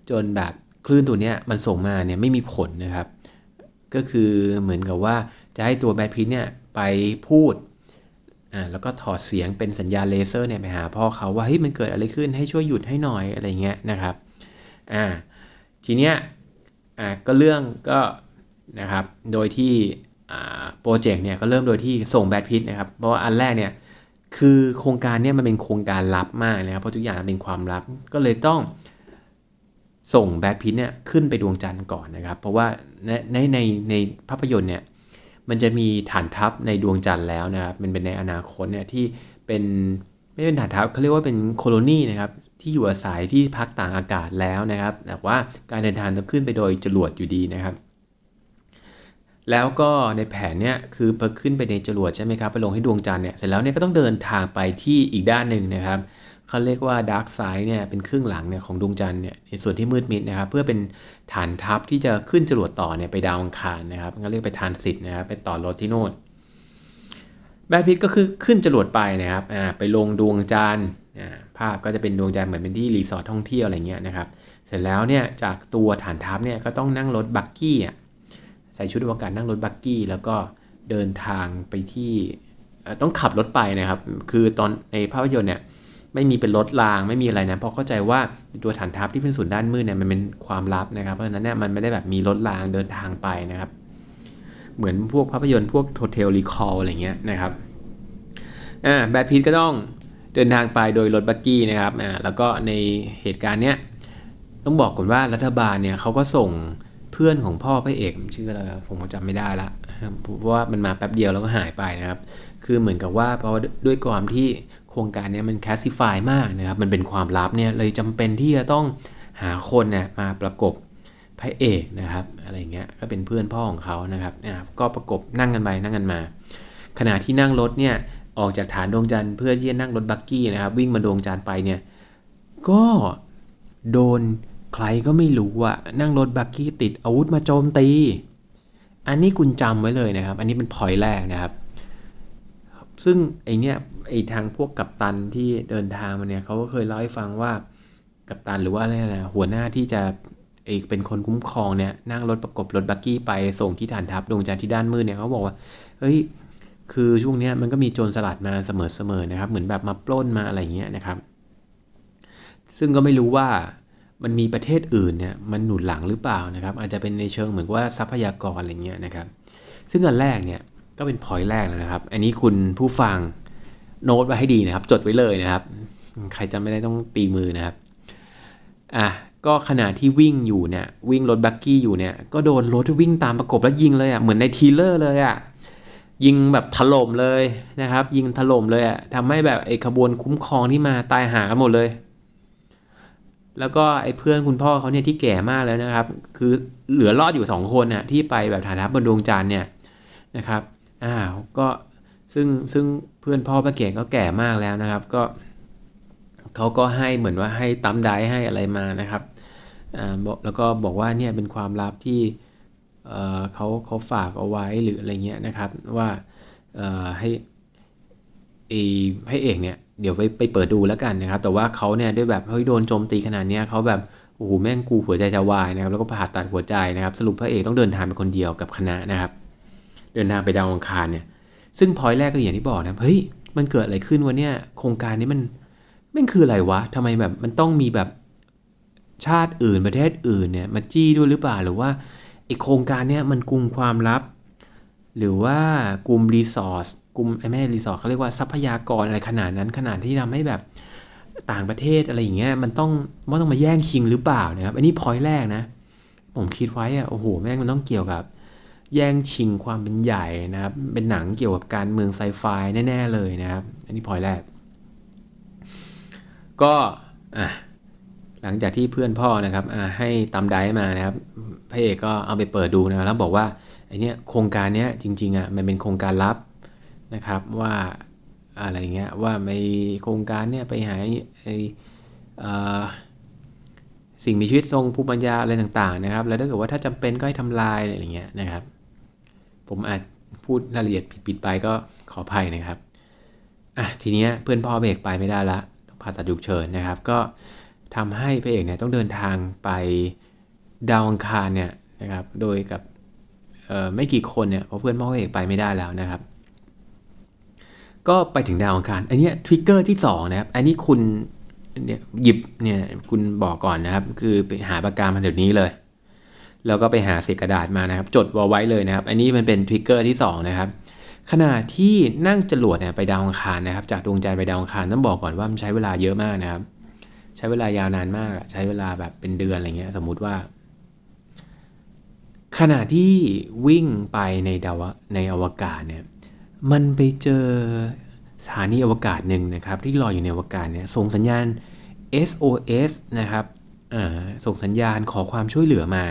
จนแบบคลื่นตัวเนี้ยมันส่งมาเนี่ยไม่มีผลนะครับ ก็คือเหมือนกับว่าจะให้ตัวแบทพิทเนี่ยไปพูดอ่าแล้วก็ถอดเสียงเป็นสัญญาณเลเซอร์เนี่ยไปหาพ่อเขาว่าเฮ้ยมันเกิดอะไรขึ้นให้ช่วยหยุดให้หน่อยอะไรเงี้ยนะครับอ่าทีเนี้ยอ่าก็เรื่องก็ นะครับ โดยที่โปรเจกต์เนี่ยก็เริ่มโดยที่ส่งแบทพิทนะครับ เพราะว่าอันแรกเนี่ยคือโครงการเนี่ยมันเป็นโครงการลับมากนะครับ เพราะทุกอย่างเป็นความลับ ก็เลยต้องส่งแบทพิทเนี่ยขึ้นไปดวงจันทร์ก่อนนะครับ เพราะว่าในในในในภาพยนตร์เนี่ยมันจะมีฐานทัพในดวงจันทร์แล้วนะครับ มันเป็นในอนาคตเนี่ยที่เป็นไม่เป็นฐานทัพเขาเรียกว่าเป็น colony นะครับที่อยู่อาศัยที่พักตากอากาศแล้วนะครับ แต่ว่าการเดินทางต้องขึ้นไปโดยจรวดอยู่ดีนะครับ แล้วก็ในแผนเนี่ยคือพอขึ้นไปในจรวดใช่ไหมครับไปลงที่ดวงจันทร์เนี่ยเสร็จแล้วเนี่ยก็ต้องเดินทางไปที่อีกด้านหนึ่งนะครับเขาเรียกว่า dark side เนี่ยเป็นครึ่งหลังเนี่ยของดวงจันทร์เนี่ยในส่วนที่มืดมิดนะครับเพื่อเป็นฐานทัพที่จะขึ้นจรวดต่อเนี่ยไปดาวอังคารนะครับเขาเรียกไป transit นะครับไปต่อรถที่โน่นแบรดพิตต์ก็คือขึ้นจรวดไปนะครับอ่าไปลงดวงจันทร์อ่าภาพก็จะเป็นดวงจันทร์เหมือนเป็นที่รีสอร์ทท่องเที่ยวอะไรเงี้ยนะครับเสร็จแล้วเนี่ยจากตัวฐานทัพเนี่ยก็ต้องนั่งรถ buggy อะ ใส่ชุดอวกาศนั่งรถ buggy แล้วก็เดินทางไปที่ต้องขับรถไปนะครับ คือตอนในภาพยนตร์เนี่ยไม่มีเป็นรถรางไม่มีอะไรนะเพราะเข้าใจว่าตัวฐานทัพที่เป็นศูนย์ด้านมืดเนี่ยมันเป็นความลับนะครับ เพราะฉะนั้นเนี่ยมันไม่ได้แบบมีรถรางเดินทางไปนะครับ เหมือนพวกภาพยนตร์พวก Total Recall อะไรเงี้ยนะครับอ่าแบรดพิตต์ก็ต้องเดินทางไปโดยรถ buggy นะครับอ่าแล้วก็ในเหตุการณ์เนี้ยต้องบอกก่อนว่ารัฐบาลเนี่ยเขาก็ส่ง เพื่อนของพ่อพระเอกชื่ออะไรผมจำไม่ได้ละเพราะว่ามันมาแป๊บเดียวแล้วก็หายไปนะครับ คือเหมือนกับว่าเพราะด้วยความที่โครงการนี้มัน classified มากนะครับ มันเป็นความลับเนี่ยเลยจำเป็นที่จะต้องหาคนเนี่ยมาประกบพระเอกนะครับอะไรเงี้ยก็เป็นเพื่อนพ่อของเขานะครับนะก็ประกบนั่งกันไปนั่งกันมา ขณะที่นั่งรถเนี่ยออกจากฐานดวงจันทร์เพื่อที่จะนั่งรถบักกี้นะครับ วิ่งมาดวงจันทร์ไปเนี่ยก็โดน ใครก็ไม่รู้ว่านั่งรถบักกี้ติดอาวุธมาโจมตี อันนี้คุณจำไว้เลยนะครับ อันนี้เป็นพอยแรกนะครับ ซึ่งไอเนี้ยไอทางพวกกัปตันที่เดินทางมาเนี่ยเขาก็เคยเล่าให้ฟังว่ากัปตันหรือว่าอะไรนะหัวหน้าที่จะเอกเป็นคนคุ้มครองเนี่ยนั่งรถประกบรถบักกี้ไปส่งที่ฐานทัพดวงจันทร์ที่ด้านมืดเนี่ยเขาบอกว่าเฮ้ยคือช่วงนี้มันก็มีโจรสลัดมาเสมอๆนะครับ เหมือนแบบมาปล้นมาอะไรเงี้ยนะครับ ซึ่งก็ไม่รู้ว่า มันมีประเทศอื่นเนี่ยมันหนุนหลังหรือเปล่านะครับ อาจจะเป็นในเชิงเหมือนว่าทรัพยากรอะไรเงี้ยนะครับ ซึ่งอันแรกเนี่ยก็เป็นพอยต์แรกนะครับ อันนี้คุณผู้ฟังโน้ตไว้ให้ดีนะครับ จดไว้เลยนะครับ ใครจำไม่ได้ต้องตีมือนะครับอะก็ขณะที่วิ่งอยู่เนี่ยวิ่งรถ buggy อยู่เนี่ยก็โดนรถที่วิ่งตามประกบแล้วยิงเลยอะเหมือนใน trailer เลยอะยิงแบบถล่มเลยนะครับ ยิงถล่มเลยอะทำให้แบบไอ้ขบวนคุ้มครองที่มาตายห่ากันหมดเลย แล้วก็ไอ้เพื่อนคุณพ่อเขาเนี่ยที่แก่มากแล้วนะครับ คือเหลือรอดอยู่สองคนน่ะที่ไปแบบฐานอะบนดวงจันทร์เนี่ยนะครับอ้าวก็ซึ่งซึ่งเพื่อนพ่อพระเก่งก็แก่มากแล้วนะครับ ก็เขาก็ให้เหมือนว่าให้ตั้มได้ให้อะไรมานะครับอ่าบอกแล้วก็บอกว่าเนี่ยเป็นความลับที่เเขาเขาฝากเอาไว้หรืออะไรเงี้ยนะครับ ว่าให้ ไอ้ให้เอกเนี่ยเดี๋ยวไปไปเปิดดูแล้วกันนะครับ แต่ว่าเขาเนี่ยด้วยแบบเฮ้ยโดนโจมตีขนาดนี้เขาแบบโอ้โหแม่งกูหัวใจจะวายนะครับแล้วก็ผ่าตัดหัวใจนะครับ สรุปพระเอกต้องเดินทางไปคนเดียวกับคณะนะครับ เดินทางไปดาวอังคารเนี่ย ซึ่งพอยแรกก็อย่างที่บอกนะเฮ้ยมันเกิดอะไรขึ้นวะเนี่ยโครงการนี้มันมันคืออะไรวะทำไมแบบมันต้องมีแบบชาติอื่นประเทศอื่นเนี่ยมาจี้ด้วยหรือเปล่าหรือว่าไอโครงการเนี้ยมันกลุ่มความลับ หรือว่ากลุ่มรีซอส กลุ่มไอแม่รีสอร์ทเขาเรียกว่าทรัพยากรอะไรขนาดนั้นขนาดที่ทำให้แบบต่างประเทศอะไรอย่างเงี้ยมันต้องมันต้องมาแย่งชิงหรือเปล่านะครับ อันนี้พอยแรกนะ ผมคิดไว้อะโอ้โหแม่งมันต้องเกี่ยวกับ แย่งชิงความเป็นใหญ่นะครับ เป็นหนังเกี่ยวกับการเมืองไซไฟแน่ๆเลยนะครับ อันนี้พอยแรก ก็อะหลังจากที่เพื่อนพ่อนะครับให้ตำไดมานะครับพระเอกก็เอาไปเปิดดูนะแล้วบอกว่าไอเนี้ยโครงการเนี้ยจริงๆอะมันเป็นโครงการลับ นะครับว่าอะไรเงี้ยว่าในโครงการเนี้ยไปหาไอสิ่งมีชีวิตทรงภูมิปัญญาอะไรต่างๆนะครับ แล้วถ้าเกิดว่าถ้าจำเป็นก็ให้ทำลายอะไรเงี้ยนะครับ ผมอาจพูดรายละเอียดผิดๆไปก็ขออภัยนะครับอะทีเนี้ยเพื่อนพ่อเบรกไปไม่ได้ละต้องผ่าตัดฉุกเฉินนะครับ ก็ทำให้พระเอกเนี่ยต้องเดินทางไปดาวอังคารเนี่ยนะครับ โดยกับไม่กี่คนเนี่ยเพราะเพื่อนพ่อพระเอกไปไม่ได้แล้วนะครับ ก็ไปถึงดาวอังคาร อันนี้ทริกเกอร์ที่2นะครับ อันนี้คุณเนี่ยหยิบเนี่ยคุณบอกก่อนนะครับ คือไปหาปากกามาเดี๋ยวนี้เลย แล้วก็ไปหาเศษกระดาษมานะครับ จดไว้เลยนะครับ อันนี้มันเป็นทริกเกอร์ที่2นะครับขณะที่นั่งจรวดเนี่ยไปดาวอังคารนะครับ จากดวงจันทร์ไปดาวอังคารต้องบอกก่อนว่ามันใช้เวลาเยอะมากนะครับ ใช้เวลายาวนานมากใช้เวลาแบบเป็นเดือนอะไรเงี้ย สมมุติว่า ขณะที่วิ่งไปในดาวในอวกาศเนี่ย มันไปเจอสถานีอวกาศหนึ่งนะครับ ที่ลอยอยู่ในอวกาศเนี่ยส่งสัญญาณ SOS นะครับส่งสัญญาณขอความช่วยเหลือมา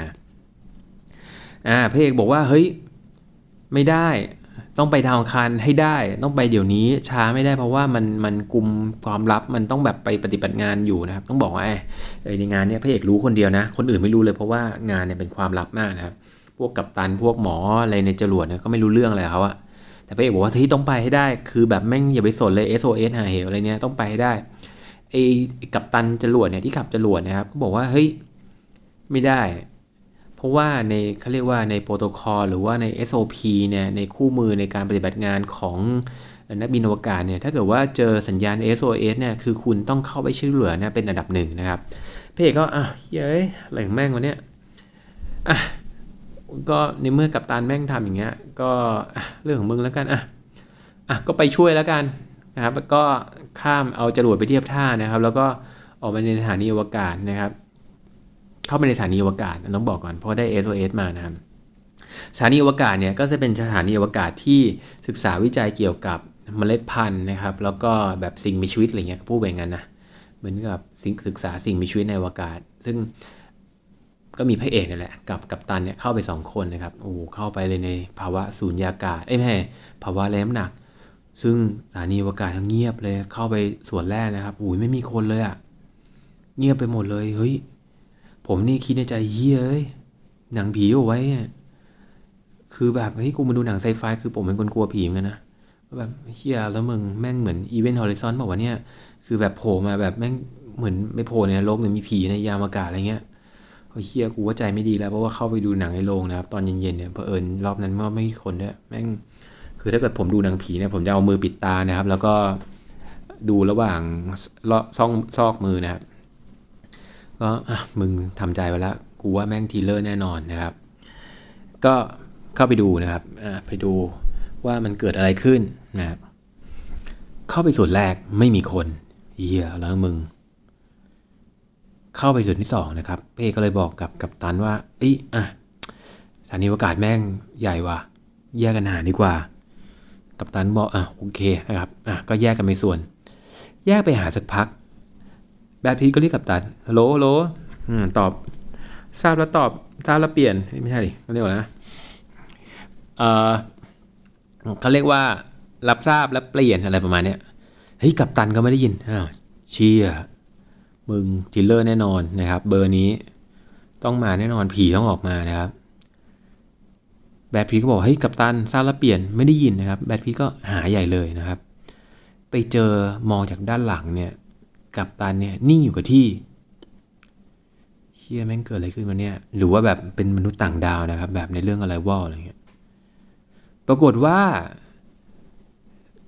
อ่าพระเอกบอกว่าเฮ้ยไม่ได้ต้องไปดาวอังคารให้ได้ต้องไปเดี๋ยวนี้ช้าไม่ได้เพราะว่ามันมันกลุ่มความลับมันต้องแบบไปปฏิบัติงานอยู่นะครับ ต้องบอกว่าไอ้ในงานเนี้ยพระเอกรู้คนเดียวนะ คนอื่นไม่รู้เลยเพราะว่างานเนี่ยเป็นความลับมากนะครับ พวกกัปตันพวกหมออะไรในจรวดเนี่ยก็ไม่รู้เรื่องอะไรเขาอะ แต่พระเอกบอกว่าที่ต้องไปให้ได้ คือแบบแม่งอย่าไปสนเลย SOS หาเหวอะไรเนี้ยต้องไปให้ได้ไอ้กัปตันจรวดเนี่ยที่ขับจรวดนะครับก็บอกว่าเฮ้ยไม่ได้ เพราะว่าในเขาเรียกว่าในโปรโตคอลหรือว่าใน SOP เนี่ยในคู่มือในการปฏิบัติงานของนักบินอวกาศเนี่ยถ้าเกิดว่าเจอสัญญาณ SOS เนี่ยคือคุณต้องเข้าไปช่วยเหลือเนี่ยเป็นอันดับหนึ่งนะครับพี่เอกก็อะเย้ยอะไรของแม่งวะเนี่ยอะ ก็ในเมื่อกับตันแม่งทำอย่างเงี้ย ก็เรื่องของมึงแล้วกันอะอะก็ไปช่วยแล้วกันนะครับแล้วก็ข้ามเอาจรวดไปเทียบท่านะครับ แล้วก็ออกไปในสถานีอวกาศนะครับ เข้าไปในสถานีอวกาศต้องบอกก่อนเพราะได้ SOS มานะครับสถานีอวกาศเนี่ยก็จะเป็นสถานีอวกาศที่ศึกษาวิจัยเกี่ยวกับเมล็ดพันธุ์นะครับ แล้วก็แบบสิ่งมีชีวิตอะไรเงี้ยพูดแบบนั้นนะเหมือนกับสิ่งศึกษาสิ่งมีชีวิตในอวกาศ ซึ่ง ก็มีพระเอกนี่แหละ กับกัปตันเนี่ยเข้าไป 2 คนนะครับโอ้เข้าไปเลยในภาวะสูญญากาศเอ้ไม่ภาวะแรงหนัก ซึ่งสถานีอวกาศทั้งเงียบเลยเข้าไปส่วนแรกนะครับอุ้ยไม่มีคนเลยอะเงียบไปหมดเลยเฮ้ยผมนี่คิดในใจเฮ้ยหนังผีเอาไว้คือแบบเฮ้ยกูมาดูหนังไซไฟคือผมเป็นคนกลัวผีเหมือนกันนะแบบเหี้ยแล้วมึงแม่งเหมือน Event Horizon บอกว่าเนี่ย คือแบบโผล่มาแบบแม่งเหมือนไม่โผล่ในโลกหรือมีผีในยานอวกาศอะไรเงี้ย เหี้ยกูว่าใจไม่ดีแล้วเพราะว่าเข้าไปดูหนังในโรงนะครับ ตอนเย็นๆเนี่ยเพอเอิญรอบนั้นเมื่อไม่มีคนด้วยแม่งคือถ้าเกิดผมดูหนังผีเนี่ยผมจะเอามือปิดตานะครับ แล้วก็ดูระหว่างซองซอกมือนะครับก็มึงทำใจไว้แล้วกูว่าแม่ง thriller แน่นอนนะครับ ก็เข้าไปดูนะครับไปดูว่ามันเกิดอะไรขึ้นนะครับ เข้าไปส่วนแรกไม่มีคนเฮียแล้วมึง เข้าไปส่วนที่สองนะครับเป้ก็เลยบอกกับกับตันว่าเอ้ยอะสถานีอากาศแม่งใหญ่ว่ะแยกกันหาดีกว่า กับตันบอกอะโอเคนะครับอะก็แยกกันไปส่วน แยกไปหาสักพัก แบทพีก็เรียกกับตันฮัลโหลฮัลโหลตอบทราบแล้วตอบทราบแล้วเปลี่ยนไม่ใช่ดิเขาเรียกว่านะเออเขาเรียกว่ารับทราบแล้วเปลี่ยนอะไรประมาณเนี้ยเฮ้ยกัปตันก็ไม่ได้ยินอ้าวเหี้ย มึง thriller แน่นอนนะครับ เบอร์นี้ต้องมาแน่นอนผีต้องออกมานะครับ แบรดพิตต์ก็บอกเฮ้ยกัปตันทราบแล้วเปลี่ยนไม่ได้ยินนะครับ แบรดพิตต์ก็หาใหญ่เลยนะครับ ไปเจอมองจากด้านหลังเนี่ยกับตันเนี่ยนิ่งอยู่กับที่เฮียแม่งเกิดอะไรขึ้นมาเนี่ย หรือว่าแบบเป็นมนุษย์ต่างดาวนะครับ แบบในเรื่องอะไรวอลอะไรเงี้ยปรากฏว่า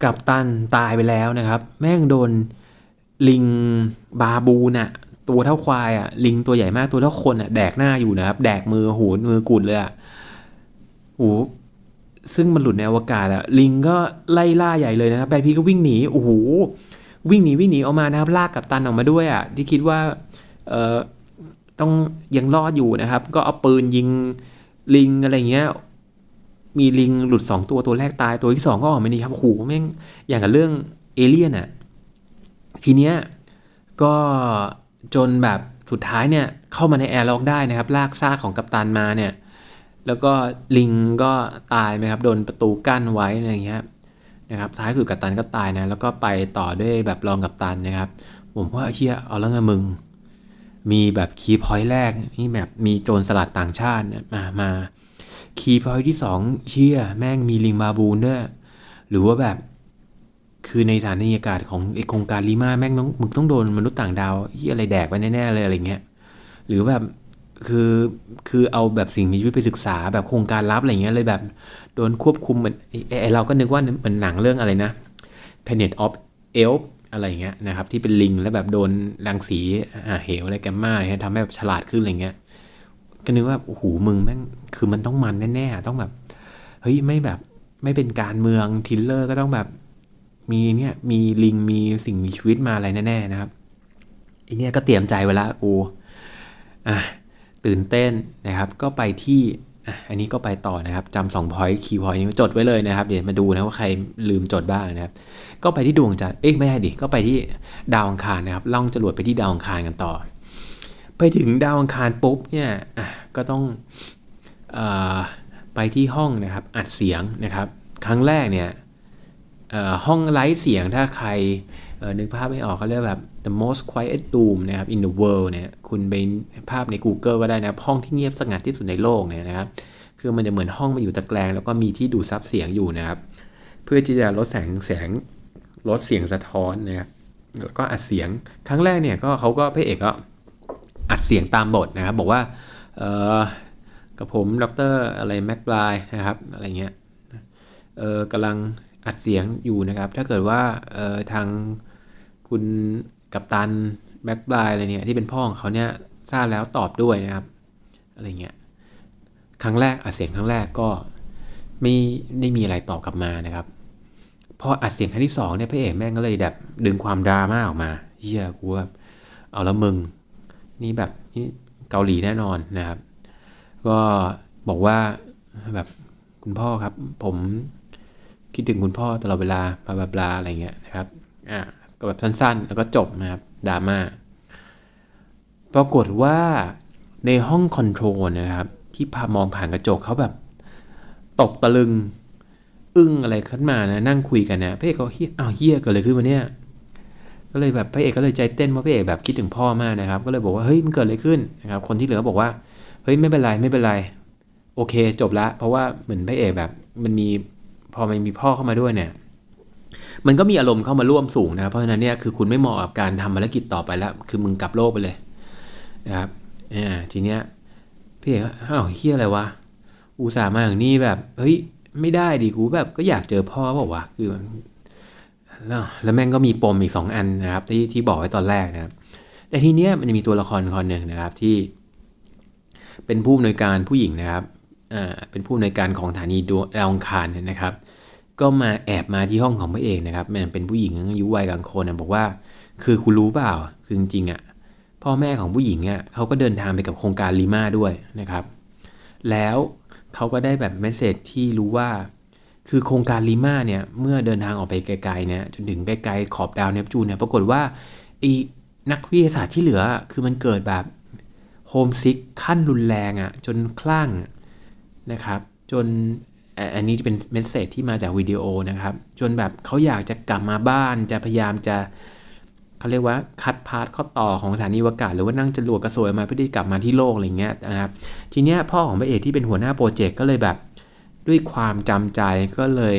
กับตันตายไปแล้วนะครับ แม่งโดน ลิงบาบูน่ะ ตัวเท่าควายอะ ลิงตัวใหญ่มากตัวเท่าคนอะ แดกหน้าอยู่นะครับ แดกมือหูมือกุดเลยอะโอ้ซึ่งมันหลุดในอวกาศอะ ลิงก็ไล่ล่าใหญ่เลยนะครับแบทพีก็วิ่งหนีโอ้โหวิ่งหนีวิ่งหนีออกมานะครับลากกับตันออกมาด้วยอะที่คิดว่าเอ่อต้องยังรอดอยู่นะครับ ก็เอาปืนยิงลิงอะไรเงี้ยมีลิงหลุดสองตัวตัวแรกตายตัวที่สองก็ออกมานี่ครับโอ้โหแม่งอย่างกับเรื่องเอเลี่ยนอะ ทีเนี้ยก็จนแบบสุดท้ายเนี่ยเข้ามาในแอร์ล็อกได้นะครับ ลากซากของกัปตันมาเนี่ยแล้วก็ลิงก็ตายไหมครับโดนประตูกั้นไว้อะไรเงี้ยนะครับท้ายสุดกัปตันก็ตายนะแล้วก็ไปต่อด้วยแบบรองกัปตันนะครับ ผมว่าเฮียเอาแล้วไงมึง มีแบบ key point แรกนี่แบบมีโจรสลัดต่างชาติมามา key point ที่สองเชี่ยแม่งมีลิงบาบูนด้วยหรือว่าแบบ คือในสถานีอวกาศของไอโครงการลีมาแม่งต้องมึงต้องโดนมนุษย์ต่างดาวที่อะไรแดกไปแน่ๆเลยอะไรเงี้ยหรือแบบคือคือเอาแบบสิ่งมีชีวิตไปศึกษาแบบโครงการลับอะไรเงี้ยเลยแบบโดนควบคุมเหมือนไอเราก็นึกว่าเหมือนหนังเรื่องอะไรนะ Planet of Apes อะไรเงี้ยนะครับที่เป็นลิงแล้วแบบโดนรังสีห่าเหวอะไรแกมมาอะไรเงี้ยทำให้แบบฉลาดขึ้นอะไรเงี้ยก็นึกว่าโอ้โหมึงแม่งคือมันต้องมันแน่ๆต้องแบบเฮ้ยไม่แบบไม่เป็นการเมือง thriller ก็ต้องแบบ มีเนี่ยมีลิงมีสิ่งมีชีวิตมาอะไรแน่ๆนะครับอันเนี้ยก็เตรียมใจไว้ละกูอะตื่นเต้นนะครับ ก็ไปที่อันนี้ก็ไปต่อนะครับจำสอง point key point นี้จดไว้เลยนะครับ เดี๋ยวมาดูนะว่าใครลืมจดบ้างนะครับ ก็ไปที่ดวงจันทร์เอ๊ะไม่ใช่ดิก็ไปที่ดาวอังคารนะครับ ล่องจรวดไปที่ดาวอังคารกันต่อ ไปถึงดาวอังคารปุ๊บเนี่ยอะก็ต้องอไปที่ห้องนะครับ อัดเสียงนะครับ ครั้งแรกเนี่ย ห้องไลฟ์เสียงถ้าใครนึกภาพไม่ออกเขาเรียกแบบ the most quiet room นะครับ in the world เนี่ยคุณไปภาพใน Google ก็ได้นะห้องที่เงียบสงัดที่สุดในโลกเนี่ยนะครับคือมันจะเหมือนห้องมาอยู่ตะแกรงแล้วก็มีที่ดูดซับเสียงอยู่นะครับ เพื่อที่จะลดแสงแสงลดเสียงสะท้อนนะครับแล้วก็อัดเสียงครั้งแรกเนี่ยก็เขาก็พระเอกก็อัดเสียงตามบทนะครับ บอกว่าเออกับผมดรอะไรแม็กบลายนะครับอะไรเงี้ยเออกำลัง อัดเสียงอยู่นะครับ ถ้าเกิดว่าเออทางคุณกัปตันแบ็กบลายอะไรเนี่ยที่เป็นพ่อของเขาเนี่ยทราบแล้วตอบด้วยนะครับอะไรเงี้ยครั้งแรกอัดเสียงครั้งแรกก็ไม่ไม่มีอะไรตอบกลับมานะครับพออัดเสียงครั้งที่สองเนี่ยพระเอกแม่งก็เลยแบบดึงความดราม่าออกมาเฮียกูแบบเอาละมึง นี่แบบนี่เกาหลีแน่นอนนะครับ ก็บอกว่าแบบคุณพ่อครับ ผม คิดถึงคุณพ่อตลอดเวลาบลาบลาอะไรเงี้ยนะครับอ่าก็แบบสั้นๆ แล้วก็จบนะครับดราม่าปรากฏว่าในห้องคอนโทรลนะครับ ที่พามองผ่านกระจกเขาแบบ ตกตะลึง อึ้งอะไรขึ้นมานะนั่งคุยกันนะพระเอกก็เฮียอ้าวเฮียเกิดอะไรขึ้นมาเนี่ยก็เลยแบบพระเอกก็เลยใจเต้นเพราะพระเอกแบบคิดถึงพ่อมากนะครับ ก็เลยบอกว่าเฮ้ยมันเกิดอะไรขึ้นนะครับ คนที่เหลือบอกว่าเฮ้ยไม่เป็นไรไม่เป็นไร โอเคจบละ เพราะว่าเหมือนพระเอกแบบ มันมี พอมันมีพ่อเข้ามาด้วยเนี่ยมันก็มีอารมณ์เข้ามาร่วมสูงนะครับเพราะฉะนั้นเนี่ยคือคุณไม่เหมาะกับการทำภารกิจต่อไปแล้ว คือมึงกลับโลกไปเลยนะครับอ่าทีเนี้ยพี่เอกอ้าวเฮียอะไรวะอุตส่าห์มาอย่างนี้แบบเฮ้ยไม่ได้ดิกูแบบก็อยากเจอพ่อบอกว่าคือแล้วแล้วแม่งก็มีปมอีกสองอันนะครับ ที่ที่บอกไว้ตอนแรกนะครับ แต่ทีเนี้ยมันจะมีตัวละครคนหนึ่งนะครับที่ เป็นผู้อำนวยการผู้หญิงนะครับอ่าเป็นผู้ในวยการของสถานีดวงดาวองคารเนี่ยนะครับ ก็มาแอบมาที่ห้องของพระเอกนะครับมันเป็นผู้หญิงอายุวัยกลางคนนะบอกว่า คือคุณรู้เปล่าคือจริงๆอะพ่อแม่ของผู้หญิงอะเขาก็เดินทางไปกับโครงการลีมาด้วยนะครับ แล้วเขาก็ได้แบบเมสเซจที่รู้ว่า คือโครงการลีมาเนี่ยเมื่อเดินทางออกไปไกลๆเนี่ยจนถึงไกลๆขอบดาวเนปจูนเนี่ยปรากฏว่าไอ้นักวิทยาศาสตร์ที่เหลือคือมันเกิดแบบ homesick ขั้นรุนแรงอะ่ะจนคลั่งนะครับ จน อันนี้เป็น message ที่มาจากวิดีโอนะครับ จนแบบเขาอยากจะกลับมาบ้านจะพยายามจะเขาเรียกว่า cut part ข้อต่อของสถานีอวกาศ หรือว่านั่งจรวดกระสวยมาเพื่อที่กลับมาที่โลกอะไรเงี้ยนะครับ ทีเนี้ยพ่อของพระเอกที่เป็นหัวหน้า project ก็เลยแบบด้วยความจำใจก็เลย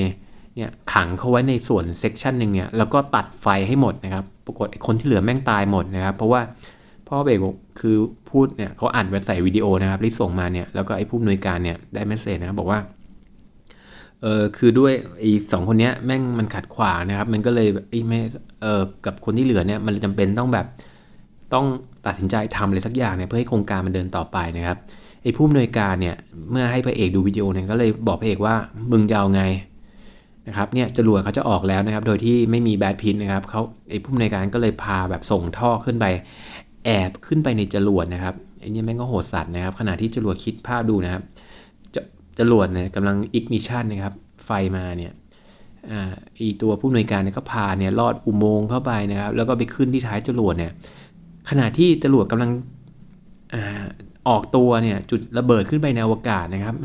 เนี่ยขังเขาไว้ในส่วน section หนึ่งเนี่ยแล้วก็ตัดไฟให้หมดนะครับ ปรากฏคนที่เหลือแม่งตายหมดนะครับ เพราะว่าพ่อเบกคือพูดเนี่ยเขาอ่านไว้ใส่วิดีโอนะครับที่ส่งมาเนี่ยแล้วก็ไอ้ผู้อำนวยการเนี่ยได้ message นะครับบอกว่า เออคือด้วยไอ้สองคนเนี้ยแม่งมันขัดขวางนะครับ มันก็เลยไอ้แม่เออกับคนที่เหลือเนี่ยมันจำเป็นต้องแบบต้องตัดสินใจทำอะไรสักอย่างเนี่ยเพื่อให้โครงการมันเดินต่อไปนะครับไอ้ผู้อำนวยการเนี่ยเมื่อให้พระเอกดูวิดีโอเนี่ยก็เลยบอกพระเอกว่ามึงจะเอาไงนะครับเนี่ยจรวดเขาจะออกแล้วนะครับ โดยที่ไม่มีแบดพินนะครับเขาไอ้ผู้อำนวยการก็เลยพาแบบส่งท่อขึ้นไป แอบขึ้นไปในจรวดนะครับไอ้นี่แม่งก็โหดสัตว์นะครับ ขณะที่จรวดคิดภาพดูนะครับ จรวดเนี่ยกำลังอิกนิชันนะครับ ไฟมาเนี่ยอีตัวผู้อำนวยการเนี่ยก็พาเนี่ยลอดอุโมงค์เข้าไปนะครับ แล้วก็ไปขึ้นที่ท้ายจรวดเนี่ย ขณะที่จรวดกำลังอออกตัวเนี่ยจุดระเบิดขึ้นไปในอวกาศนะครับ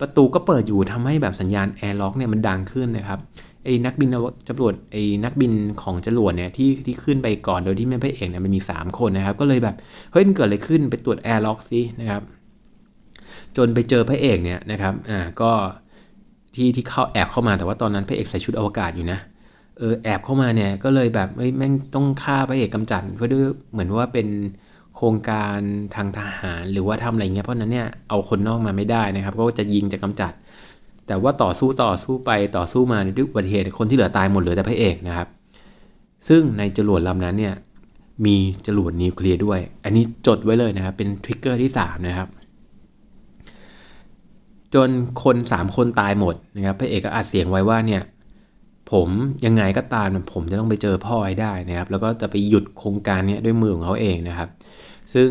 ประตูก็เปิดอยู่ทำให้แบบสัญญาณ airlock เนี่ยมันดังขึ้นนะครับไอ้นักบินจรวดไอ้นักบินของจรวดเนี่ยที่ที่ขึ้นไปก่อนโดยที่ไม่พระเอกเนี่ยมันมี 3 คนนะครับ ก็เลยแบบเฮ้ยมันเกิดอะไรขึ้นไปตรวจ airlock ซินะครับ จนไปเจอพระเอกเนี่ยนะครับอ่าก็ที่ที่เข้าแอบเข้ามาแต่ว่าตอนนั้นพระเอกใส่ชุดอวกาศอยู่นะเออแอบเข้ามาเนี่ยก็เลยแบบเอ้ยแม่งต้องฆ่าพระเอกกำจัดเพราะด้วยเหมือนว่าเป็นโครงการทางทหารหรือว่าทำอะไรเงี้ยเพราะนั้นเนี่ยเอาคนนอกมาไม่ได้นะครับ ก็จะยิงจะกำจัด แต่ว่าต่อสู้ต่อสู้ไปต่อสู้มาด้วยอุบัติเหตุคนที่เหลือตายหมดเหลือแต่พระเอกนะครับ ซึ่งในจรวดลำนั้นเนี่ยมีจรวดนิวเคลียร์ด้วย อันนี้จดไว้เลยนะครับเป็นทริกเกอร์ที่3นะครับ จนคน3คนตายหมดนะครับพระเอกก็อัดเสียงไว้ว่าเนี่ยผมยังไงก็ตามผมจะต้องไปเจอพ่อให้ได้นะครับ แล้วก็จะไปหยุดโครงการนี้ด้วยมือของเขาเองนะครับ ซึ่ง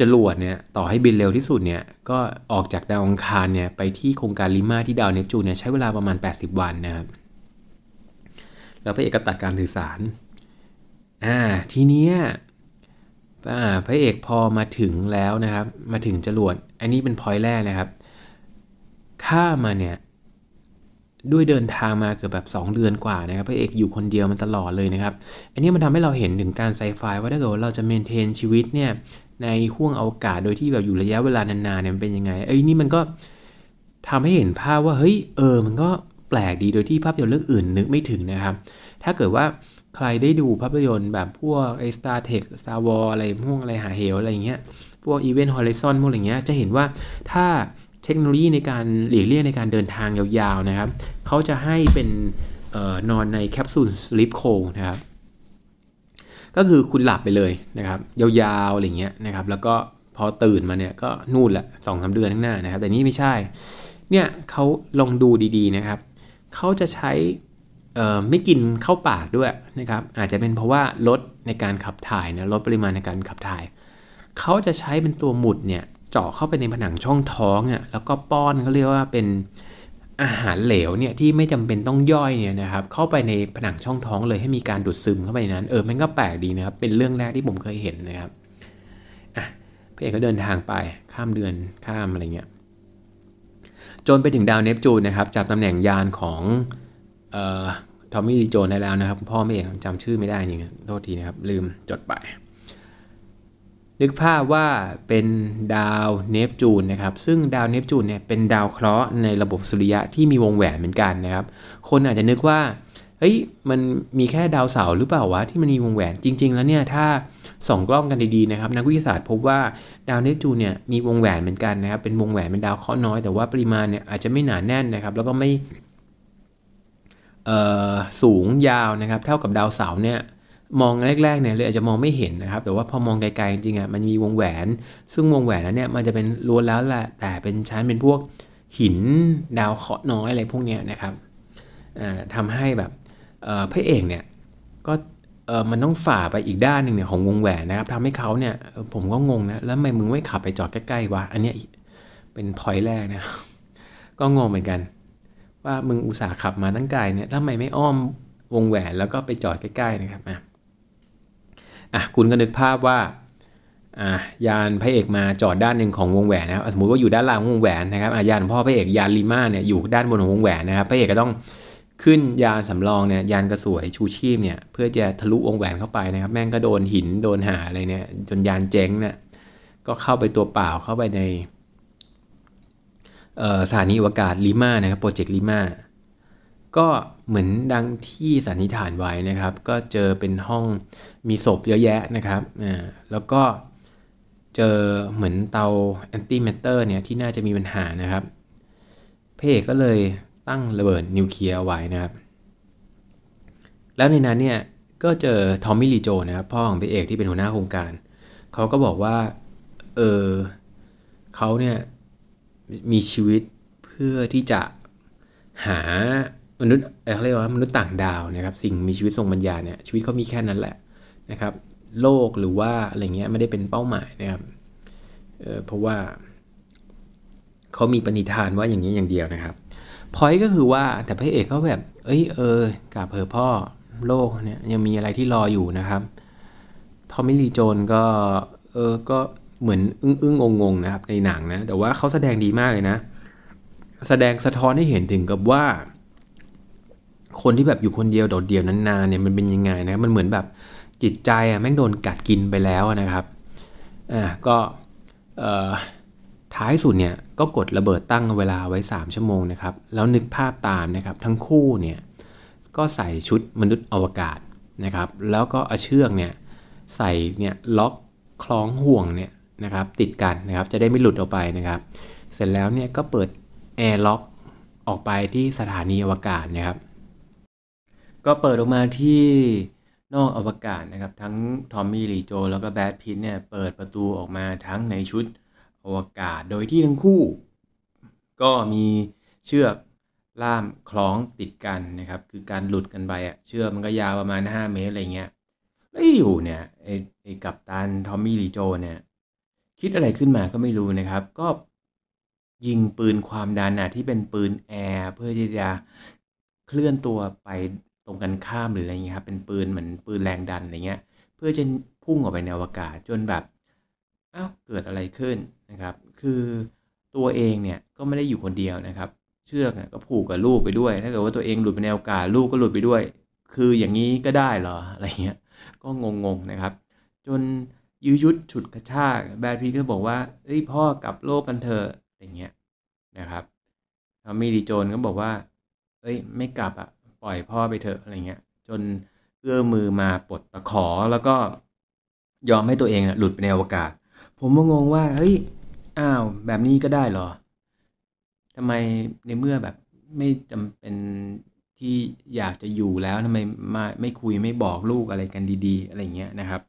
จรวดเนี่ยต่อให้บินเร็วที่สุดเนี่ยก็ออกจากดาวอังคารเนี่ยไปที่โครงการลิมาที่ดาวเนปจูนเนี่ยใช้เวลาประมาณ 80 วันนะครับ แล้วพระเอกก็ตัดการสื่อสารอ่าทีเนี้ย พระเอกพอมาถึงแล้วนะครับ มาถึงจรวดอันนี้เป็นพอยต์แรกนะครับข้ามาเนี่ยด้วยเดินทางมาเกือบแบบ 2 เดือนกว่านะครับพระเอกอยู่คนเดียวมันตลอดเลยนะครับ อันนี้มันทำให้เราเห็นถึงการไซไฟว่าถ้าเกิดเราจะเมนเทนชีวิตเนี่ยในห่วงอวกาศโดยที่แบบอยู่ระยะเวลานานๆเนี่ยมันเป็นยังไงเอ้ยนี่มันก็ทำให้เห็นภาพว่าเฮ้ยเออมันก็แปลกดีโดยที่ภาพยนตร์เรื่องอื่นนึกไม่ถึงนะครับ ถ้าเกิดว่า ใครได้ดูภาพยนตร์แบบพวกไอ Star Trek Star Wars อะไรพวกอะไรห่าเหวอะไรอย่างเงี้ยพวก Event Horizon พวกอะไรเงี้ยจะเห็นว่าถ้าเทคโนโลยีในการหลีกเลี่ยงในการเดินทางยาวๆนะครับเขาจะให้เป็นนอนในแคปซูล sleep cryo นะครับก็คือคุณหลับไปเลยนะครับ ยาวๆอะไรเงี้ยนะครับแล้วก็พอตื่นมาเนี่ยก็นู่นแหละสองสามเดือนข้างหน้านะครับ แต่นี่ไม่ใช่เนี่ยเขาลองดูดีๆนะครับเขาจะใช้ ไม่กินเข้าปากด้วยนะครับอาจจะเป็นเพราะว่าลดในการขับถ่ายนะลดปริมาณในการขับถ่าย เขาจะใช้เป็นตัวหมุดเนี่ยเจาะเข้าไปในผนังช่องท้องเนี่ยแล้วก็ป้อนเขาเรียกว่าเป็นอาหารเหลวเนี่ยที่ไม่จำเป็นต้องย่อยเนี่ยนะครับเข้าไปในผนังช่องท้องเลยให้มีการดูดซึมเข้าไปในนั้นเออมันก็แปลกดีนะครับเป็นเรื่องแรกที่ผมเคยเห็นนะครับอะพี่เอกก็เดินทางไปข้ามเดือนข้ามอะไรเงี้ยจนไปถึงดาวเนปจูนนะครับจับตำแหน่งยานของ ทอมมี่ลีโจนได้แล้วนะครับ พ่อไม่เอกจำชื่อไม่ได้จริงโทษทีนะครับ ลืมจดไป นึกภาพว่าเป็นดาวเนปจูนนะครับ ซึ่งดาวเนปจูนเนี่ยเป็นดาวเคราะห์ในระบบสุริยะที่มีวงแหวนเหมือนกันนะครับ คนอาจจะนึกว่าเฮ้ยมันมีแค่ดาวเสาร์หรือเปล่าวะที่มันมีวงแหวนจริง ๆ แล้วเนี่ยถ้าส่องกล้องกันดีๆนะครับนักวิทยาศาสตร์พบว่าดาวเนปจูนเนี่ยมีวงแหวนเหมือนกันนะครับเป็นวงแหวนเป็นดาวเคราะห์น้อยแต่ว่าปริมาณเนี่ยอาจจะไม่หนาแน่นนะครับแล้วก็ไม่ สูงยาวนะครับ เท่ากับดาวเสาร์เนี่ยมองแรกๆเนี่ยเลยอาจจะมองไม่เห็นนะครับ แต่ว่าพอมองไกลๆจริงๆอะมันมีวงแหวน ซึ่งวงแหวนนั้นเนี่ยมันจะเป็นล้วนแล้วแหละแต่เป็นชั้นเป็นพวกหินดาวเคราะห์น้อยอะไรพวกเนี้ยนะครับทำให้แบบพระเอกเนี่ยก็มันต้องฝ่าไปอีกด้านหนึ่งเนี่ยของวงแหวนนะครับทำให้เขาเนี่ยผมก็งงนะแล้วทำไมมึงไม่ขับไปจอดใกล้ๆวะอันนี้เป็นพอยแรกนะก็งงเหมือนกัน ว่ามึงอุตส่าห์ขับมาตั้งไกลเนี่ยทำไมไม่อ้อมวงแหวนแล้วก็ไปจอดใกล้ๆนะครับอะอะคุณก็นึกภาพว่าอ่ายานพระเอกมาจอดด้านหนึ่งของวงแหวนนะครับสมมติว่าอยู่ด้านล่างวงแหวนนะครับอะยานพ่อพระเอกยานลีมาเนี่ยอยู่ด้านบนของวงแหวนนะครับพระเอกก็ต้องขึ้นยานสำรองเนี่ยยานกระสวยชูชีพเนี่ยเพื่อจะทะลุวงแหวนเข้าไปนะครับ แม่งก็โดนหินโดนห่าอะไรเนี่ยจนยานเจ๊งเนี่ยก็เข้าไปตัวเปล่าเข้าไปใน สถานีอวกาศลิมานะครับ project ลิมาก็เหมือนดังที่สันนิษฐานไว้นะครับ ก็เจอเป็นห้องมีศพเยอะแยะนะครับอ่าแล้วก็เจอเหมือนเตา antimatter เนี่ยที่น่าจะมีปัญหานะครับเพเอกก็เลยตั้งระเบิดนิวเคลียร์ไว้นะครับ แล้วในนั้นเนี่ยก็เจอทอมมี่ลีโจนะครับพ่อของพระเอกที่เป็นหัวหน้าโครงการ เขาก็บอกว่า เออเขาเนี่ย มีชีวิตเพื่อที่จะหามนุษย์เขาเรียกว่ามนุษย์ต่างดาวนะครับ สิ่งมีชีวิตทรงปัญญาเนี่ยชีวิตเขามีแค่นั้นแหละนะครับ โลกหรือว่าอะไรเงี้ยไม่ได้เป็นเป้าหมายนะครับเเพราะว่าเขามีปณิธานว่าอย่างนี้อย่างเดียวนะครับพอยก็คือว่าแต่พระเอกเขาแบบ เอ้ยเออกาเพอพ่อโลกเนี่ยยังมีอะไรที่รออยู่นะครับทอมมี่ลีโจนก็เออก็ เหมือนอึ้งอึ้งงงงนะครับในหนังนะแต่ว่าเขาแสดงดีมากเลยนะ แสดงสะท้อนให้เห็นถึงกับว่า คนที่แบบอยู่คนเดียวโดดเดี่ยวนานๆเนี่ยมันเป็นยังไงนะมันเหมือนแบบจิตใจอะแม่งโดนกัดกินไปแล้วนะครับอ่าก็เอ่อท้ายสุดเนี่ยก็กดระเบิดตั้งเวลาไว้ 3 ชั่วโมงนะครับ แล้วนึกภาพตามนะครับ ทั้งคู่เนี่ยก็ใส่ชุดมนุษย์อวกาศนะครับ แล้วก็เอาเชือกเนี่ยใส่เนี่ยล็อกคล้องห่วงเนี่ย นะครับติดกันนะครับจะได้ไม่หลุดออกไปนะครับ เสร็จแล้วเนี่ยก็เปิดแอร์ล็อกออกไปที่สถานีอวกาศนะครับ ก็เปิดออกมาที่นอกอวกาศนะครับ ทั้งทอมมี่ลีโจแล้วก็แบดพิตเนี่ยเปิดประตูออกมาทั้งในชุดอวกาศ โดยที่ทั้งคู่ ก็มีเชือกล่ามคล้องติดกันนะครับ คือการหลุดกันไปอะเชือกมันก็ยาวประมาณ 5 เมตรอะไรเงี้ยแล้วอยู่เนี่ยไอ้ไอ้กัปตันทอมมี่ลีโจเนี่ย คิดอะไรขึ้นมาก็ไม่รู้นะครับ ก็ยิงปืนความดันนะที่เป็นปืนแอร์เพื่อที่จะเคลื่อนตัวไปตรงกันข้ามหรืออะไรเงี้ยครับเป็นปืนเหมือนปืนแรงดันอะไรเงี้ย เพื่อจะพุ่งออกไปในอวกาศจนแบบอ้าวเกิดอะไรขึ้นนะครับ คือตัวเองเนี่ยก็ไม่ได้อยู่คนเดียวนะครับ เชือกก็ผูกกับลูกไปด้วย ถ้าเกิดว่าตัวเองหลุดไปในอวกาศลูกก็หลุดไปด้วย คืออย่างนี้ก็ได้เหรออะไรเงี้ยก็งงๆนะครับ จน ยื้อยุดฉุดกระชากแบดพีก็บอกว่าเอ้ยพ่อกลับโลกกันเถอะอะไรเงี้ยนะครับทอมมี่ดีโจนก็บอกว่า เอ้ยไม่กลับอะปล่อยพ่อไปเถอะอะไรเงี้ย จนเอื้อมือมาปลดตะขอแล้วก็ยอมให้ตัวเองหลุดไปในอวกาศ ผมก็งงว่าเฮ้ยอ้าวแบบนี้ก็ได้เหรอทำไมในเมื่อแบบไม่จำเป็นที่อยากจะอยู่แล้วทำไมมาไม่คุยไม่บอกลูกอะไรกันดี ๆ อะไรเงี้ยนะครับ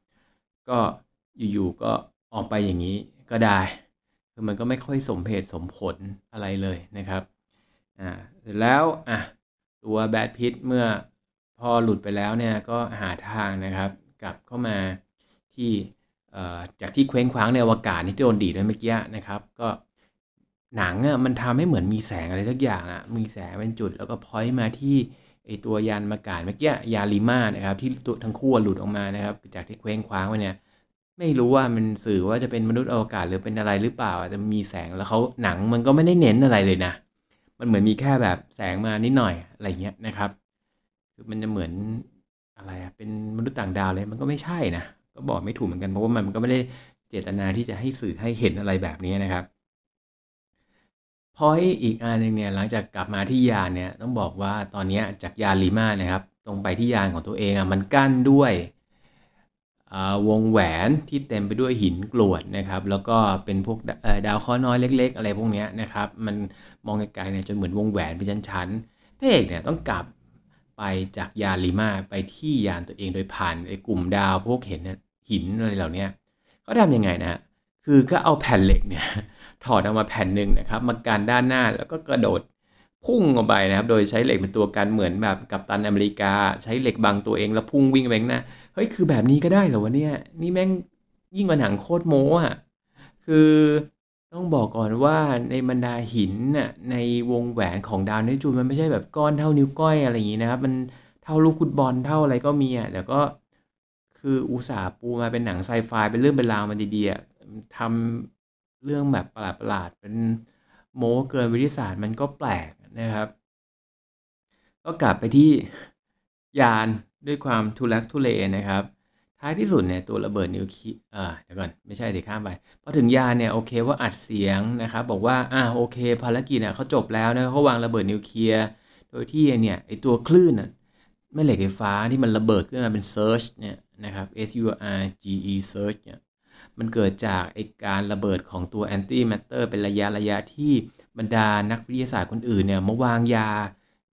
ก็ อยู่ๆก็ออกไปอย่างนี้ก็ได้คือมันก็ไม่ค่อยสมเหตุสมผลอะไรเลยนะครับอ่าเสร็จแล้วอะตัวแบดพิทเมื่อพอหลุดไปแล้วเนี่ยก็หาทางนะครับ กลับเข้ามาที่จากที่เคว้งคว้างในอวกาศที่โดนดีดไว้เมื่อกี้นะครับ ก็หนังอะมันทำให้เหมือนมีแสงอะไรทักอย่างอะมีแสงเป็นจุดแล้วก็พอยต์มาที่ไอตัวยานอากาศเมื่อกี้ยาลิมานะครับที่ตัวทั้งคู่หลุดออกมานะครับ จากที่เคว้งคว้างไว้เนี่ย ไม่รู้ว่ามันสื่อว่าจะเป็นมนุษย์อวกาศหรือเป็นอะไรหรือเปล่าแต่มีแสงแล้วเขาหนังมันก็ไม่ได้เน้นอะไรเลยนะ มันเหมือนมีแค่แบบแสงมานิดหน่อยอะไรเงี้ยนะครับคือมันจะเหมือนอะไรเป็นมนุษย์ต่างดาวเลยมันก็ไม่ใช่นะก็บอกไม่ถูกเหมือนกันเพราะว่ามันก็ไม่ได้เจตนาที่จะให้สื่อให้เห็นอะไรแบบนี้นะครับพอยอีกอันหนึ่งเนี่ยหลังจากกลับมาที่ยานเนี่ยต้องบอกว่าตอนนี้จากยานลีมานะครับ ตรงไปที่ยานของตัวเองอะมันกั้นด้วย วงแหวนที่เต็มไปด้วยหินกรวดนะครับ แล้วก็เป็นพวกดาวเคราะห์น้อยเล็ก ๆ อะไรพวกนี้นะครับ มันมองไกลๆเนี่ยจนเหมือนวงแหวนเป็นชั้นๆพระเอกเนี่ยต้องกลับไปจากยานลีมาไปที่ยานตัวเองโดยผ่านไอ้กลุ่มดาวพวกเห็นหินอะไรเหล่านี้เขาทำยังไงนะคือก็เอาแผ่นเหล็กเนี่ยถอดออกมาแผ่นหนึ่งนะครับ มาการด้านหน้าแล้วก็กระโดดพุ่งออกไปนะครับ โดยใช้เหล็กเป็นตัวกันเหมือนแบบกัปตันอเมริกา ใช้เหล็กบังตัวเองแล้วพุ่งวิ่งไปข้างหน้า เฮ้ยคือแบบนี้ก็ได้เหรอวะเนี่ย นี่แม่งยิ่งกว่าหนังโคตรโม้อะคือต้องบอกก่อนว่าในบรรดาหินน่ะในวงแหวนของดาวเนจูนมันไม่ใช่แบบก้อนเท่านิ้วก้อยอะไรอย่างนี้นะครับ มันเท่าลูกฟุตบอลเท่าอะไรก็มีอะแต่ก็คืออุตสาห์ปูมาเป็นหนังไซไฟเป็นเรื่องเป็นราวมันดีๆทำเรื่องแบบประหลาดๆเป็นโม้เกินวิทยาศาสตร์มันก็แปลกนะครับ ก็กลับไปที่ยาน ด้วยความทุลักทุเลนะครับ ท้ายที่สุดเนี่ยตัวระเบิดนิวเคลียร์อ่าเดี๋ยวก่อนไม่ใช่ตีข้ามไปพอถึงยานเนี่ยโอเคว่าอัดเสียงนะครับ บอกว่าอ่าโอเค ภารกิจเนี่ยเขาจบแล้วนะเขาวางระเบิดนิวเคลียร์โดยที่เนี่ยไอตัวคลื่นน่ะแม่เหล็กไฟฟ้าที่มันระเบิดขึ้นมาเป็น Surge เนี่ยนะครับ S U R G E Surge เนี่ยมันเกิดจากไอการระเบิดของตัวแอนตี้แมตเตอร์เป็นระยะระยะที่บรรดานักวิทยาศาสตร์คนอื่นเนี่ยมาวางยา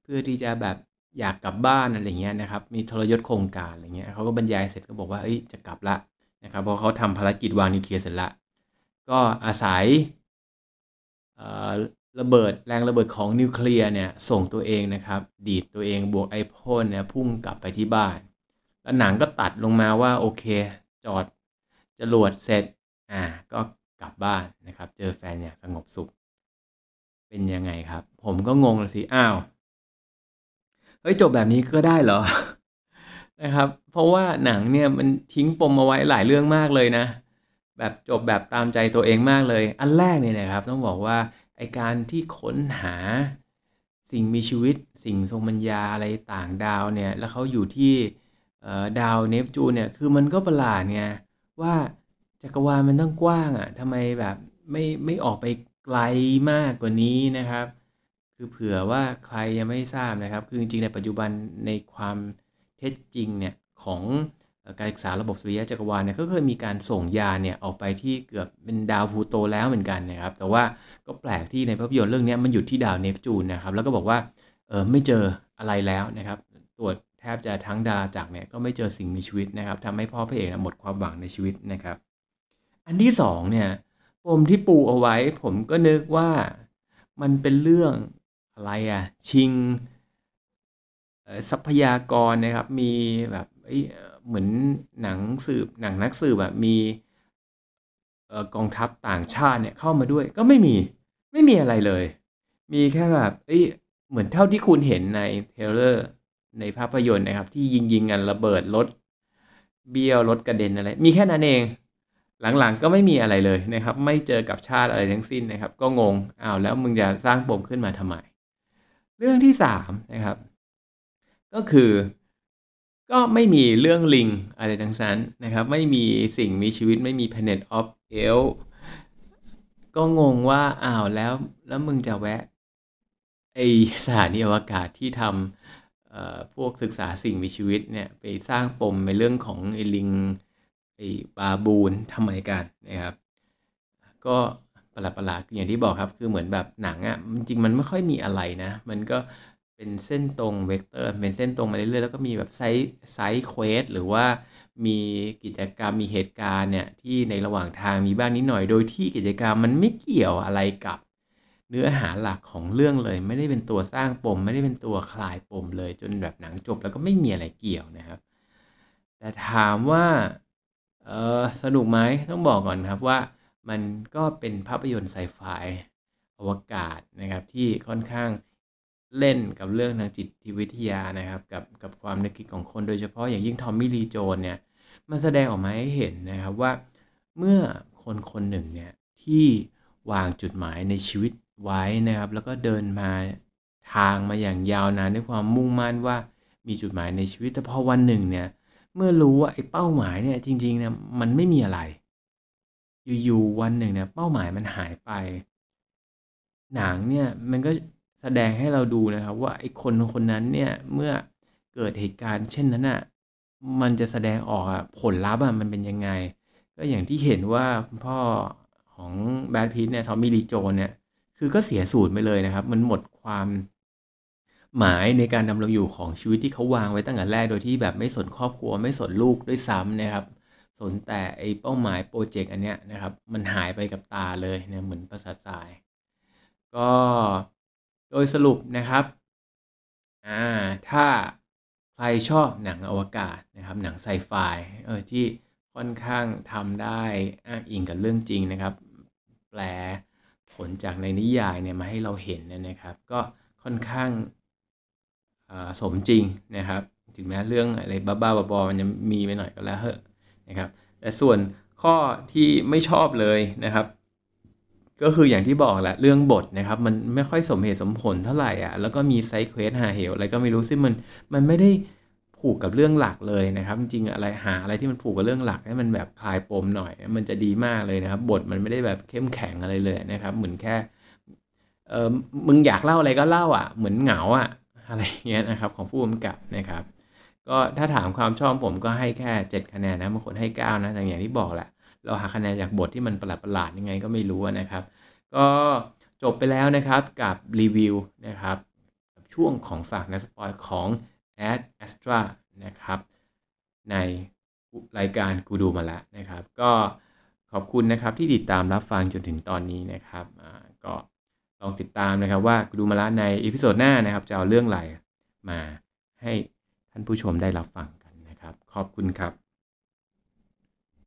เพื่อที่จะแบบ อยากกลับบ้านอะไรเงี้ยนะครับ มีทรยศโครงการอะไรเงี้ยเขาก็บรรยายเสร็จก็บอกว่าเอ้ยจะกลับละนะครับเพราะเขาทำภารกิจวางนิวเคลียร์เสร็จละก็อาศัยระเบิดแรงระเบิดของนิวเคลียร์เนี่ยส่งตัวเองนะครับ ดีดตัวเองบวกไอพ่นเนี่ยพุ่งกลับไปที่บ้าน แล้วหนังก็ตัดลงมาว่าโอเค จอดจรวดเสร็จอ่าก็กลับบ้านนะครับ เจอแฟนอย่างสงบสุข เป็นยังไงครับ ผมก็งงเลยสิ อ้าว เฮ้ยจบแบบนี้ก็ได้เหรอนะครับ เพราะว่าหนังเนี่ยมันทิ้งปมเอาไว้หลายเรื่องมากเลยนะ แบบจบแบบตามใจตัวเองมากเลย อันแรกเนี่ยนะครับ ต้องบอกว่าไอการที่ค้นหาสิ่งมีชีวิต สิ่งทรงปัญญาอะไรต่างดาวเนี่ย แล้วเขาอยู่ที่ดาวเนปจูนเนี่ย คือมันก็ประหลาดไงว่าจักรวาลมันต้องกว้างอะ่ะทำไมแบบไม่ไม่ออกไปไกลมากกว่านี้นะครับ คือเผื่อว่าใครยังไม่ทราบนะครับ คือจริงๆในปัจจุบันในความเท็จจริงเนี่ยของการศึกษาระบบสุริยะจักรวาลเนี่ยก็เคยมีการส่งยานเนี่ยออกไปที่เกือบเป็นดาวพูโตแล้วเหมือนกันนะครับ แต่ว่าก็แปลกที่ในภาพยนตร์เรื่องนี้มันหยุดที่ดาวเนปจูนนะครับ แล้วก็บอกว่าเออไม่เจออะไรแล้วนะครับ ตรวจแทบจะทั้งดาราจักรเนี่ยก็ไม่เจอสิ่งมีชีวิตนะครับทำให้พ่อพระเอกหมดความหวังในชีวิตนะครับ อันที่สองเนี่ยปมที่ปูเอาไว้ผมก็นึกว่ามันเป็นเรื่อง อะไรอะ ชิงทรัพยากรนะครับ มีแบบเหมือนหนังสืบหนังนักสืบแบบมีกองทัพต่างชาติเนี่ยเข้ามาด้วยก็ไม่มีไม่มีอะไรเลย มีแค่แบบเอ้ยเหมือนเท่าที่คุณเห็นในเทเลอร์ในภาพยนตร์นะครับ ที่ยิงยิงกันระเบิดรถเบี้ยวรถกระเด็นอะไร มีแค่นั้นเอง หลังๆก็ไม่มีอะไรเลยนะครับ ไม่เจอกับชาติอะไรทั้งสิ้นนะครับ ก็งงอ้าวแล้วมึงจะสร้างปมขึ้นมาทำไม เรื่องที่สามนะครับ ก็คือ ก็ไม่มีเรื่องลิงอะไรทั้งนั้นนะครับ ไม่มีสิ่งมีชีวิตไม่มี Planet of Apes ก็งงว่าอ้าวแล้วแล้วมึงจะแวะไอสถานีอวกาศที่ทำพวกศึกษาสิ่งมีชีวิตเนี่ยไปสร้างปมในเรื่องของไอลิงไอบาบูนทำไมกันนะครับ ก็ ประหลาดประหลาดอย่างที่บอกครับ คือเหมือนแบบหนังอะ่ะจริงมันไม่ค่อยมีอะไรนะ มันก็เป็นเส้นตรงเวกเตอร์เป็นเส้นตรงมาเรื่อยๆแล้วก็มีแบบ side side quest หรือว่ามีกิจกรรมมีเหตุการณ์เนี่ยที่ในระหว่างทางมีบ้างนิดหน่อยโดยที่กิจกรรมมันไม่เกี่ยวอะไรกับ เนื้อหาหลักของเรื่องเลย ไม่ได้เป็นตัวสร้างปม ไม่ได้เป็นตัวคลายปมเลย จนแบบหนังจบแล้วก็ไม่มีอะไรเกี่ยวนะครับ แต่ถามว่าเออสนุกไหมต้องบอกก่อนครับว่า มันก็เป็นภาพยนตร์ไซไฟอวกาศนะครับที่ค่อนข้างเล่นกับเรื่องทางจิตวิทยานะครับ กับกับความนึกคิดของคนโดยเฉพาะอย่างยิ่งทอมมี่ลีโจนเนี่ยมันแสดงออกมาให้เห็นนะครับว่าเมื่อคนคนหนึ่งเนี่ยที่วางจุดหมายในชีวิตไว้นะครับ แล้วก็เดินมาทางมาอย่างยาวนานด้วยความมุ่งมั่นว่ามีจุดหมายในชีวิตแต่พอวันหนึ่งเนี่ยเมื่อรู้ว่าไอ้เป้าหมายเนี่ยจริงๆเนี่ยมันไม่มีอะไร อยู่ๆวันหนึ่งเนี่ยเป้าหมายมันหายไป หนังเนี่ยมันก็แสดงให้เราดูนะครับว่าไอ้คนคนนั้นเนี่ยเมื่อเกิดเหตุการณ์เช่นนั้นอะมันจะแสดงออกอะผลลัพธ์อะมันเป็นยังไง ก็อย่างที่เห็นว่าคุณพ่อของแบดพิทเนี่ยทอมมี่ลีโจนเนี่ยคือก็เสียสูตรไปเลยนะครับ มันหมดความหมายในการดำรงอยู่ของชีวิตที่เขาวางไว้ตั้งแต่แรกโดยที่แบบไม่สนครอบครัวไม่สนลูกด้วยซ้ำนะครับ สนแต่ไอ้เป้าหมายโปรเจกต์อันเนี้ยนะครับ มันหายไปกับตาเลยเนี่ยเหมือนประสาททราย ก็โดยสรุปนะครับอ่าถ้าใครชอบหนังอวกาศนะครับ หนังไซไฟเออที่ค่อนข้างทำได้อ้างอิงกับเรื่องจริงนะครับ แปลผลจากในนิยายเนี่ยมาให้เราเห็นนะครับ ก็ค่อนข้างสมจริงนะครับ ถึงแม้เรื่องอะไรบ้าๆบอๆมันจะมีไปหน่อยก็แล้วเหอะ นะครับแต่ส่วนข้อที่ไม่ชอบเลยนะครับ ก็คืออย่างที่บอกแหละเรื่องบทนะครับ มันไม่ค่อยสมเหตุสมผลเท่าไหร่อะแล้วก็มีไซเควสหาเหวอะไรก็ไม่รู้ซึ่งมันมันไม่ได้ผูกกับเรื่องหลักเลยนะครับ จริงๆอะไรหาอะไรที่มันผูกกับเรื่องหลักให้มันแบบคลายปมหน่อย มันจะดีมากเลยนะครับ บทมันไม่ได้แบบเข้มแข็งอะไรเลยนะครับ เหมือนแค่เออมึงอยากเล่าอะไรก็เล่าอะ เหมือนเหงาอะอะไรเงี้ยนะครับ ของผู้กำกับนะครับ ก็ถ้าถามความชอบผมก็ให้แค่ 7 คะแนนนะบางคนให้ 9 นะอย่างที่บอกแหละ เราหาคะแนนจากบทที่มันประหลาดประหลาดยังไงก็ไม่รู้นะครับ ก็จบไปแล้วนะครับกับรีวิวนะครับช่วงของฝากนะ spoil ของ Ad Astra นะครับ ในรายการกูดูมาแล้วนะครับ ก็ขอบคุณนะครับที่ติดตามรับฟังจนถึงตอนนี้นะครับก็ลองติดตามนะครับว่ากูดูมาแล้วใน episode หน้านะครับ จะเอาเรื่องอะไรมาให้ ท่านผู้ชมได้รับฟังกันนะครับ ขอบคุณครับ